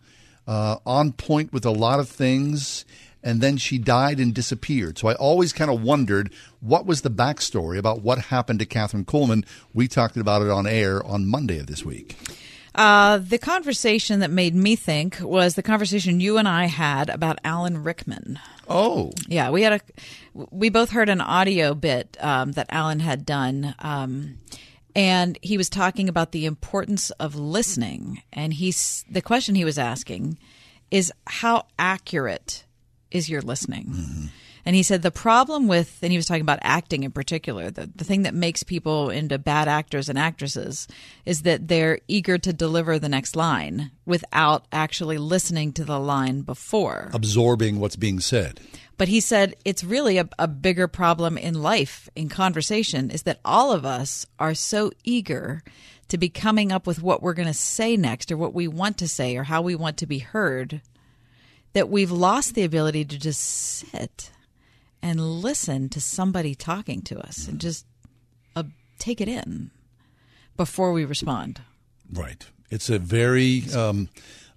uh, on point with a lot of things and then she died and disappeared. So I always kind of wondered what was the backstory about what happened to Kathryn Kuhlman. We talked about it on air on Monday of this week. Uh, the conversation that made me think was the conversation you and I had about Alan Rickman. Oh, Yeah, we had a we both heard an audio bit um, that Alan had done, um, and he was talking about the importance of listening. And he's the question he was asking is how accurate is your listening? Mm-hmm. And he said the problem with, and he was talking about acting in particular, the, the thing that makes people into bad actors and actresses is that they're eager to deliver the next line without actually listening to the line before. absorbing what's being said. But he said it's really a, a bigger problem in life, in conversation, is that all of us are so eager to be coming up with what we're going to say next or what we want to say or how we want to be heard that we've lost the ability to just sit and listen to somebody talking to us and just uh, take it in before we respond. Right. It's a very um,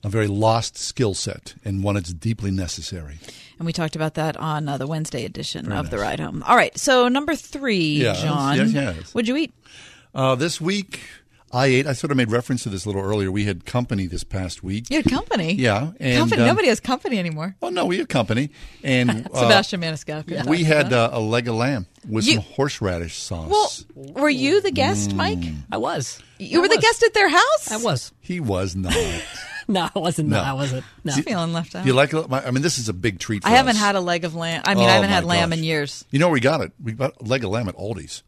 a very lost skill set and one that's deeply necessary. And we talked about that on uh, the Wednesday edition Very of The. Ride Home. All right. So, number three, Yes, John. yes, yes. What'd you eat? Uh, this week, I ate. I sort of made reference to this a little earlier. We had company this past week. You had company. Yeah, and company. um, Nobody has company anymore. Oh no, we had company, and uh, Sebastian Maniscalco. We had uh, a leg of lamb with You- some horseradish sauce. Well, were you the guest, Mike? I was. You were the guest at their house. I was. He was not. no, I wasn't. No, No. I wasn't. No. I'm feeling left out. You like? I mean, this is a big treat. For I haven't us. had a leg of lamb. I mean, Oh, I haven't my had lamb gosh. in years. You know where we got it? We got a leg of lamb at Aldi's.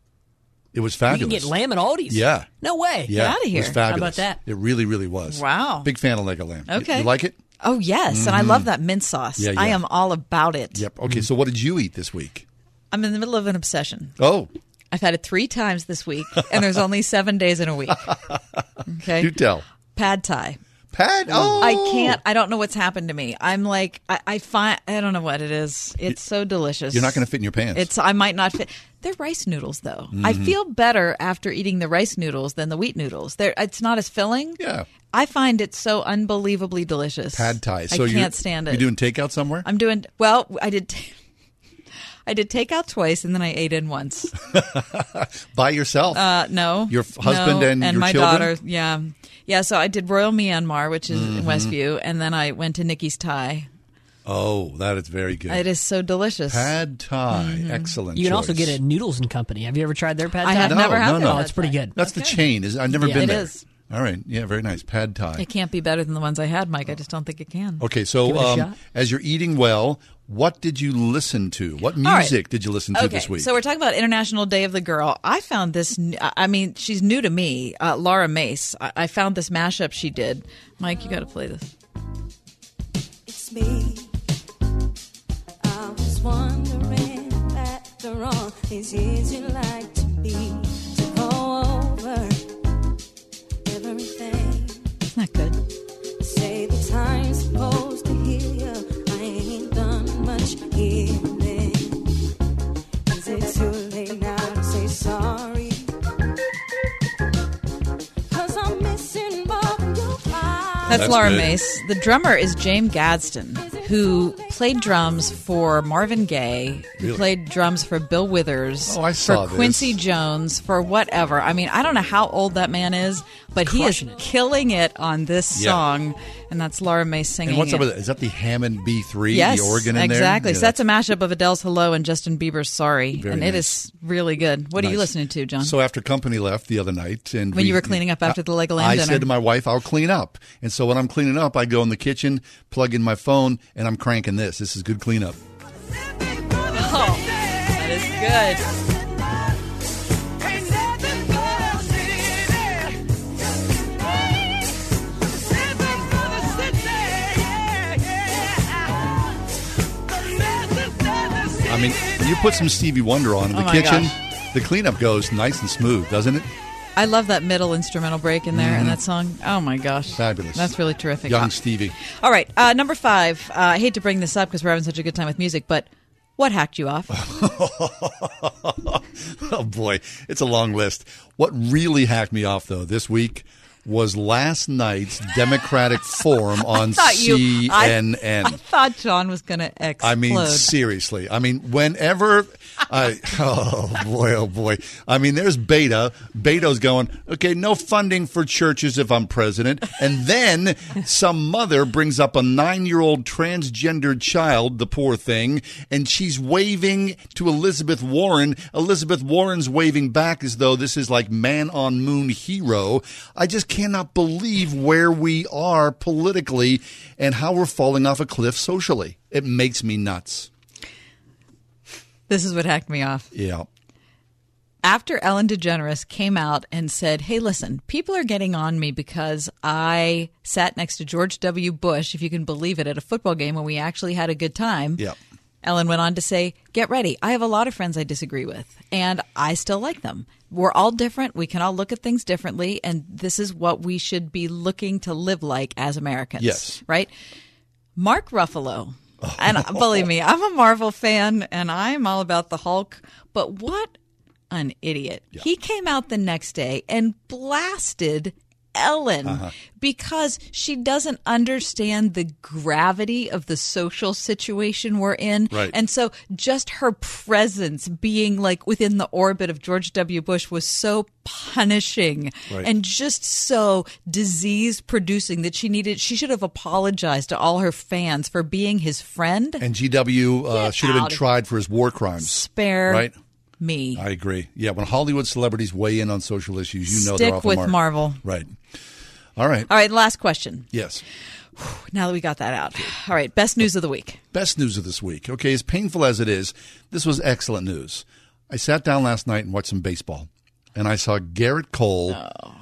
It was fabulous. You can get lamb at Aldi's. Yeah. No way. Yeah, out of here. It was How about that? It really, really was. Wow. Big fan of leg of lamb. Okay. You, like it? Oh yes, and I Mhm. love that mint sauce. Yeah, I am all about it. Yep. Okay. So, what did you eat this week? I'm in the middle of an obsession. Oh, I've had it three times this week, and there's only seven days in a week. Okay. you tell. Pad Thai. Pad. Oh, I can't. I don't know what's happened to me. I'm like, I, I find. I don't know what it is. It's so delicious. You're not going to fit in your pants. It's. I might not fit. They're rice noodles, though. I Mhm. feel better after eating the rice noodles than the wheat noodles. They're. It's not as filling. Yeah. I find it so unbelievably delicious. pad thai. So I you're- can't stand it. You doing takeout somewhere? I'm doing well. I did. T- I did take out twice, and then I ate in once. By yourself? Uh, no, Your f- husband No, and your my children? daughter. Yeah, yeah. So I did Royal Myanmar, which is in Mhm. Westview, and then I went to Nicky's Thai. Oh, that is very good. It is so delicious. Pad Thai. Mhm. Excellent. You can also get it at Noodles and Company. Have you ever tried their pad thai? I thai? have never had no, no. Oh, it's pretty good. That's the chain. Is I've never Yeah. been It there. is. All right. Yeah, very nice. Pad Thai. It can't be better than the ones I had, Mike. I just don't think it can. Okay, Give so it a um, shot. as you're eating well, What did you listen to? What All right. music did you listen to okay, this week? so we're talking about International Day of the Girl. I found this. I mean, she's new to me. Uh, Laura Mace. I, I found this mashup she did. Mike, you got to play this. It's me. I was wondering after all these years you like to be to go over everything. That's, That's Laura good. Mace. The drummer is James Gadson, who played drums for Marvin Gaye, who Really? played drums for Bill Withers, Oh, I saw for this. Quincy Jones, for whatever. I mean, I don't know how old that man is, but he is it. killing it on this Yeah. song, and that's Laura Mace singing. and what's it. up with it? Is that the Hammond B3, Yes, the organ in there? exactly. Yeah, so that's a mashup of Adele's "Hello" and Justin Bieber's "Sorry," and it nice. is really good. What are you listening to, John? So after company left the other night, and When we- you were cleaning up after the Legoland I dinner. said to my wife, "I'll clean up." And so when I'm cleaning up, I go in the kitchen, plug in my phone, and I'm cranking this. This is good cleanup. oh, that is good. I mean, you put some Stevie Wonder on in Oh the my kitchen, gosh. the cleanup goes nice and smooth, doesn't it? I love that middle instrumental break in there Mhm. and that song. Oh my gosh, Fabulous. That's really terrific. Young Stevie. All right, uh, number five. Uh, I hate to bring this up because we're having such a good time with music, but what hacked you off? oh boy, it's a long list. What really hacked me off though this week was last night's Democratic Forum on thought you- I- CNN. I thought John was going to explode. I mean, seriously. I mean, whenever I, oh boy, oh boy. I mean, there's Beta. Beto's going, okay, no funding for churches if I'm president. And then some mother brings up a nine year old transgendered child, the poor thing, and she's waving to Elizabeth Warren. Elizabeth Warren's waving back as though this is like man on moon hero. I just cannot believe where we are politically and how we're falling off a cliff socially. It makes me nuts. this is what hacked me off. Yeah. After Ellen DeGeneres came out and said, "Hey, listen, people are getting on me because I sat next to George W. Bush, if you can believe it, at a football game when we actually had a good time." Yeah. Ellen went on to say, Get ready. I have a lot of friends I disagree with, and I still like them. We're all different. We can all look at things differently, and this is what we should be looking to live like as Americans. Yes. Right? Mark Ruffalo. And believe me, I'm a Marvel fan and I'm all about the Hulk, but what an idiot. He came out the next day and blasted Ellen Uh-huh. because she doesn't understand the gravity of the social situation we're in. Right. And so just her presence being like within the orbit of George W. Bush was so punishing Right. and just so disease producing that she needed she should have apologized to all her fans for being his friend. And GW uh, should have been tried for his war crimes. Spare Right? Me. I agree. Yeah, when Hollywood celebrities weigh in on social issues, you know they're off the mark. Marvel. Right. All right. All right, last question. Yes. Now that we got that out. All right, best news of the week. Best news of this week. Okay, as painful as it is, this was excellent news. I sat down last night and watched some baseball, and I saw Gerrit Cole, oh.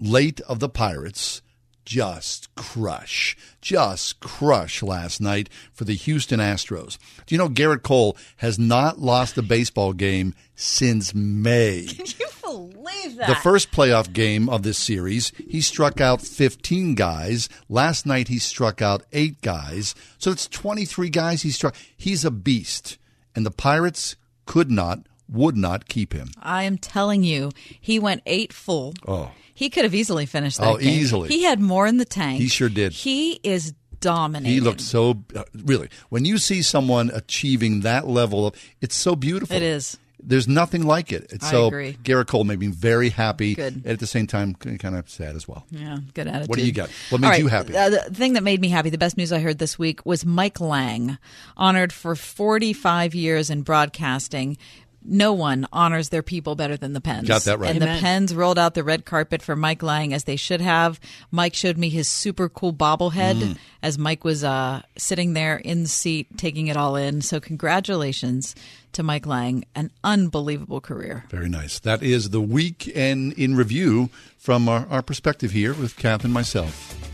late of the Pirates, just crush, just crush last night for the Houston Astros. Do you know Gerrit Cole has not lost a baseball game since May? Can you believe that? The first playoff game of this series, he struck out 15 guys. Last night, he struck out eight guys. So it's 23 guys he struck. He's a beast. And the Pirates could not, would not keep him. I am telling you, he went eight full. Oh, He could have easily finished that Oh, game. easily. He had more in the tank. He sure did. He is dominating. he looked so, uh, really, when you see someone achieving that level of, it's so beautiful. It is. There's nothing like it. It's I so agree. Gerrit Cole made me very happy. Good. And at the same time, kind of sad as well. Yeah, good attitude. What do you got? What made right, you happy? Uh, the thing that made me happy, the best news I heard this week was Mike Lang, honored for 45 years in broadcasting. No one honors their people better than the Pens. Got that right. And Amen. the Pens rolled out the red carpet for Mike Lang as they should have. Mike showed me his super cool bobblehead, Mm. as Mike was uh, sitting there in the seat taking it all in. So congratulations to Mike Lang, an unbelievable career. Very nice. That is the weekend in review from our, our perspective here with Kath and myself.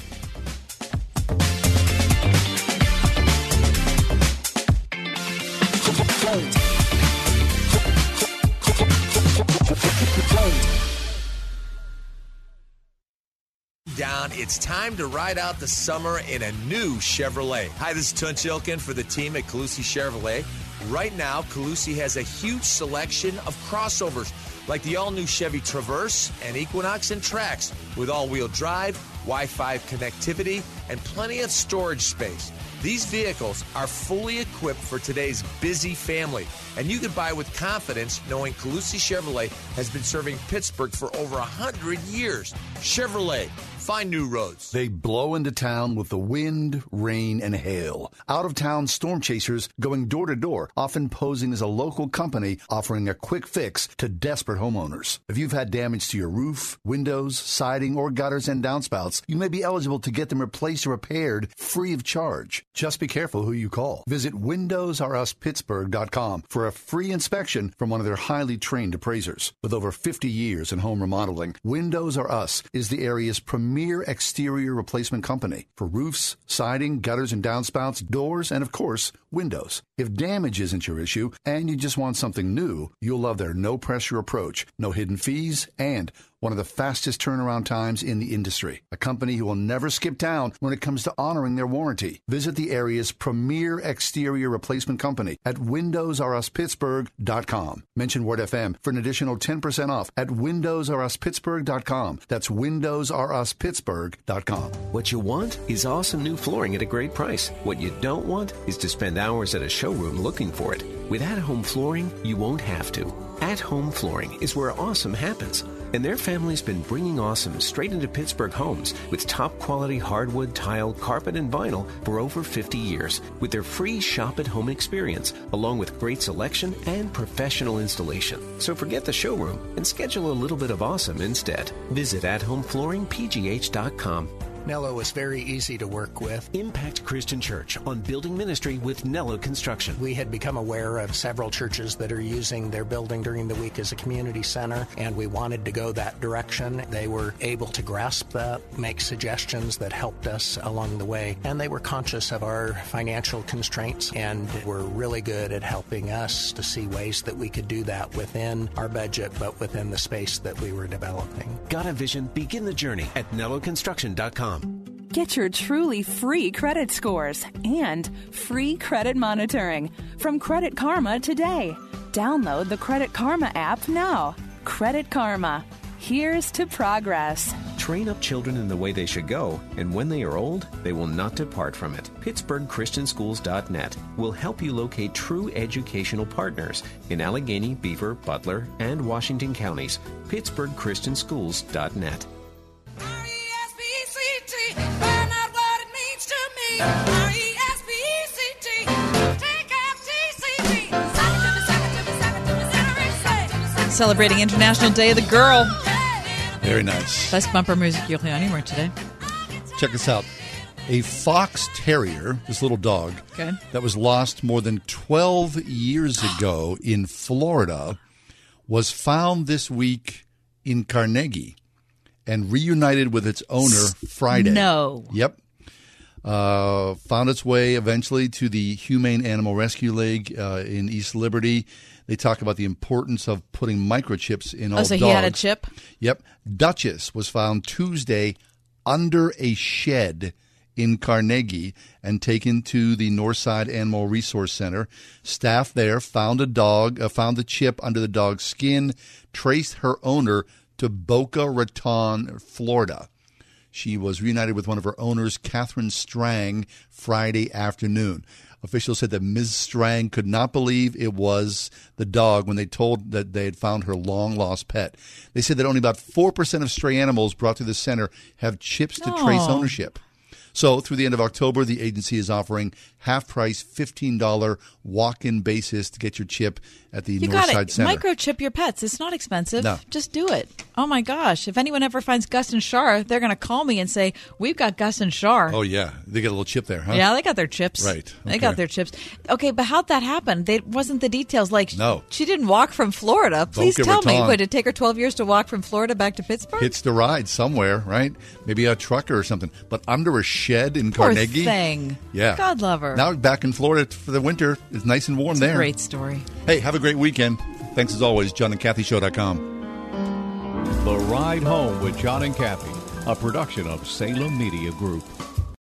Down, it's time to ride out the summer in a new Chevrolet. Hi, this is Tunch Ilkin for the team at Colussy Chevrolet. Right now, Colussy has a huge selection of crossovers like the all new Chevy Traverse and Equinox and Trax with all wheel drive, Wi Fi connectivity, and plenty of storage space. These vehicles are fully equipped for today's busy family, and you can buy with confidence knowing Calusi Chevrolet has been serving Pittsburgh for over 100 years. Chevrolet, find new roads. They blow into town with the wind, rain, and hail. Out of town storm chasers going door to door, often posing as a local company offering a quick fix to desperate homeowners. If you've had damage to your roof, windows, siding, or gutters and downspouts, you may be eligible to get them replaced or repaired free of charge. Just be careful who you call. Visit WindowsRUsPittsburgh.com for a free inspection from one of their highly trained appraisers. With over 50 years in home remodeling, Windows R Us is the area's premier exterior replacement company for roofs, siding, gutters and downspouts, doors, and of course, windows. If damage isn't your issue and you just want something new, you'll love their no pressure approach, no hidden fees, and one of the fastest turnaround times in the industry. A company who will never skip town when it comes to honoring their warranty. Visit the area's premier exterior replacement company at WindowsRUsPittsburgh.com. Mention Word FM for an additional 10% off at WindowsRUsPittsburgh.com. That's WindowsRUsPittsburgh.com. What you want is awesome new flooring at a great price. What you don't want is to spend hours at a showroom looking for it. With at home flooring, you won't have to. At home flooring is where awesome happens. And their family's been bringing awesome straight into Pittsburgh homes with top quality hardwood, tile, carpet, and vinyl for over 50 years with their free shop at home experience, along with great selection and professional installation. So forget the showroom and schedule a little bit of awesome instead. Visit athomeflooringpgh.com. Nello is very easy to work with. Impact Christian Church on building ministry with Nello Construction. We had become aware of several churches that are using their building during the week as a community center, and we wanted to go that direction. They were able to grasp that, make suggestions that helped us along the way, and they were conscious of our financial constraints and were really good at helping us to see ways that we could do that within our budget, but within the space that we were developing. Got a vision? Begin the journey at nelloconstruction.com. Get your truly free credit scores and free credit monitoring from Credit Karma today. Download the Credit Karma app now. Credit Karma. Here's to progress. Train up children in the way they should go, and when they are old, they will not depart from it. PittsburghChristianSchools.net will help you locate true educational partners in Allegheny, Beaver, Butler, and Washington counties. PittsburghChristianSchools.net. Celebrating International Day of the Girl. Very nice. Best bumper music you'll hear anywhere today. Check this out. A fox terrier, this little dog, Okay. that was lost more than 12 years ago in Florida, was found this week in Carnegie and reunited with its owner Friday. No. Yep. Uh, found its way eventually to the Humane Animal Rescue League uh, in East Liberty. They talk about the importance of putting microchips in all Oh, so dogs. he had a chip? Yep. Duchess was found Tuesday under a shed in Carnegie and taken to the Northside Animal Resource Center. Staff there found a dog, uh, found the chip under the dog's skin, traced her owner to Boca Raton, Florida. She was reunited with one of her owners, Catherine Strang, Friday afternoon. Officials said that Ms. Strang could not believe it was the dog when they told that they had found her long lost pet. They said that only about 4% of stray animals brought to the center have chips to trace ownership. So through the end of October, the agency is offering half price, $15 walk in basis to get your chip at the You got it. Center. Microchip your pets. It's not expensive. No. Just do it. Oh my gosh! If anyone ever finds Gus and Shar, they're going to call me and say, "We've got Gus and Shar." oh, yeah. They get a little chip there, huh? Yeah, they got their chips. Right. They got their chips. Okay, but how'd that happen? They wasn't the details. Like, No. she didn't walk from Florida. Please Boca tell me. Raton. What did it take her twelve years to walk from Florida back to Pittsburgh? Hitched the ride somewhere, right? Maybe a trucker or something. But under a shed in Poor Carnegie. thing. Yeah. God love her. Now back in Florida for the winter. It's nice and warm It's a there. great story. Hey, have a great weekend. Thanks as always, John and Kathy Show.com. The Ride Home with John and Kathy, a production of Salem Media Group.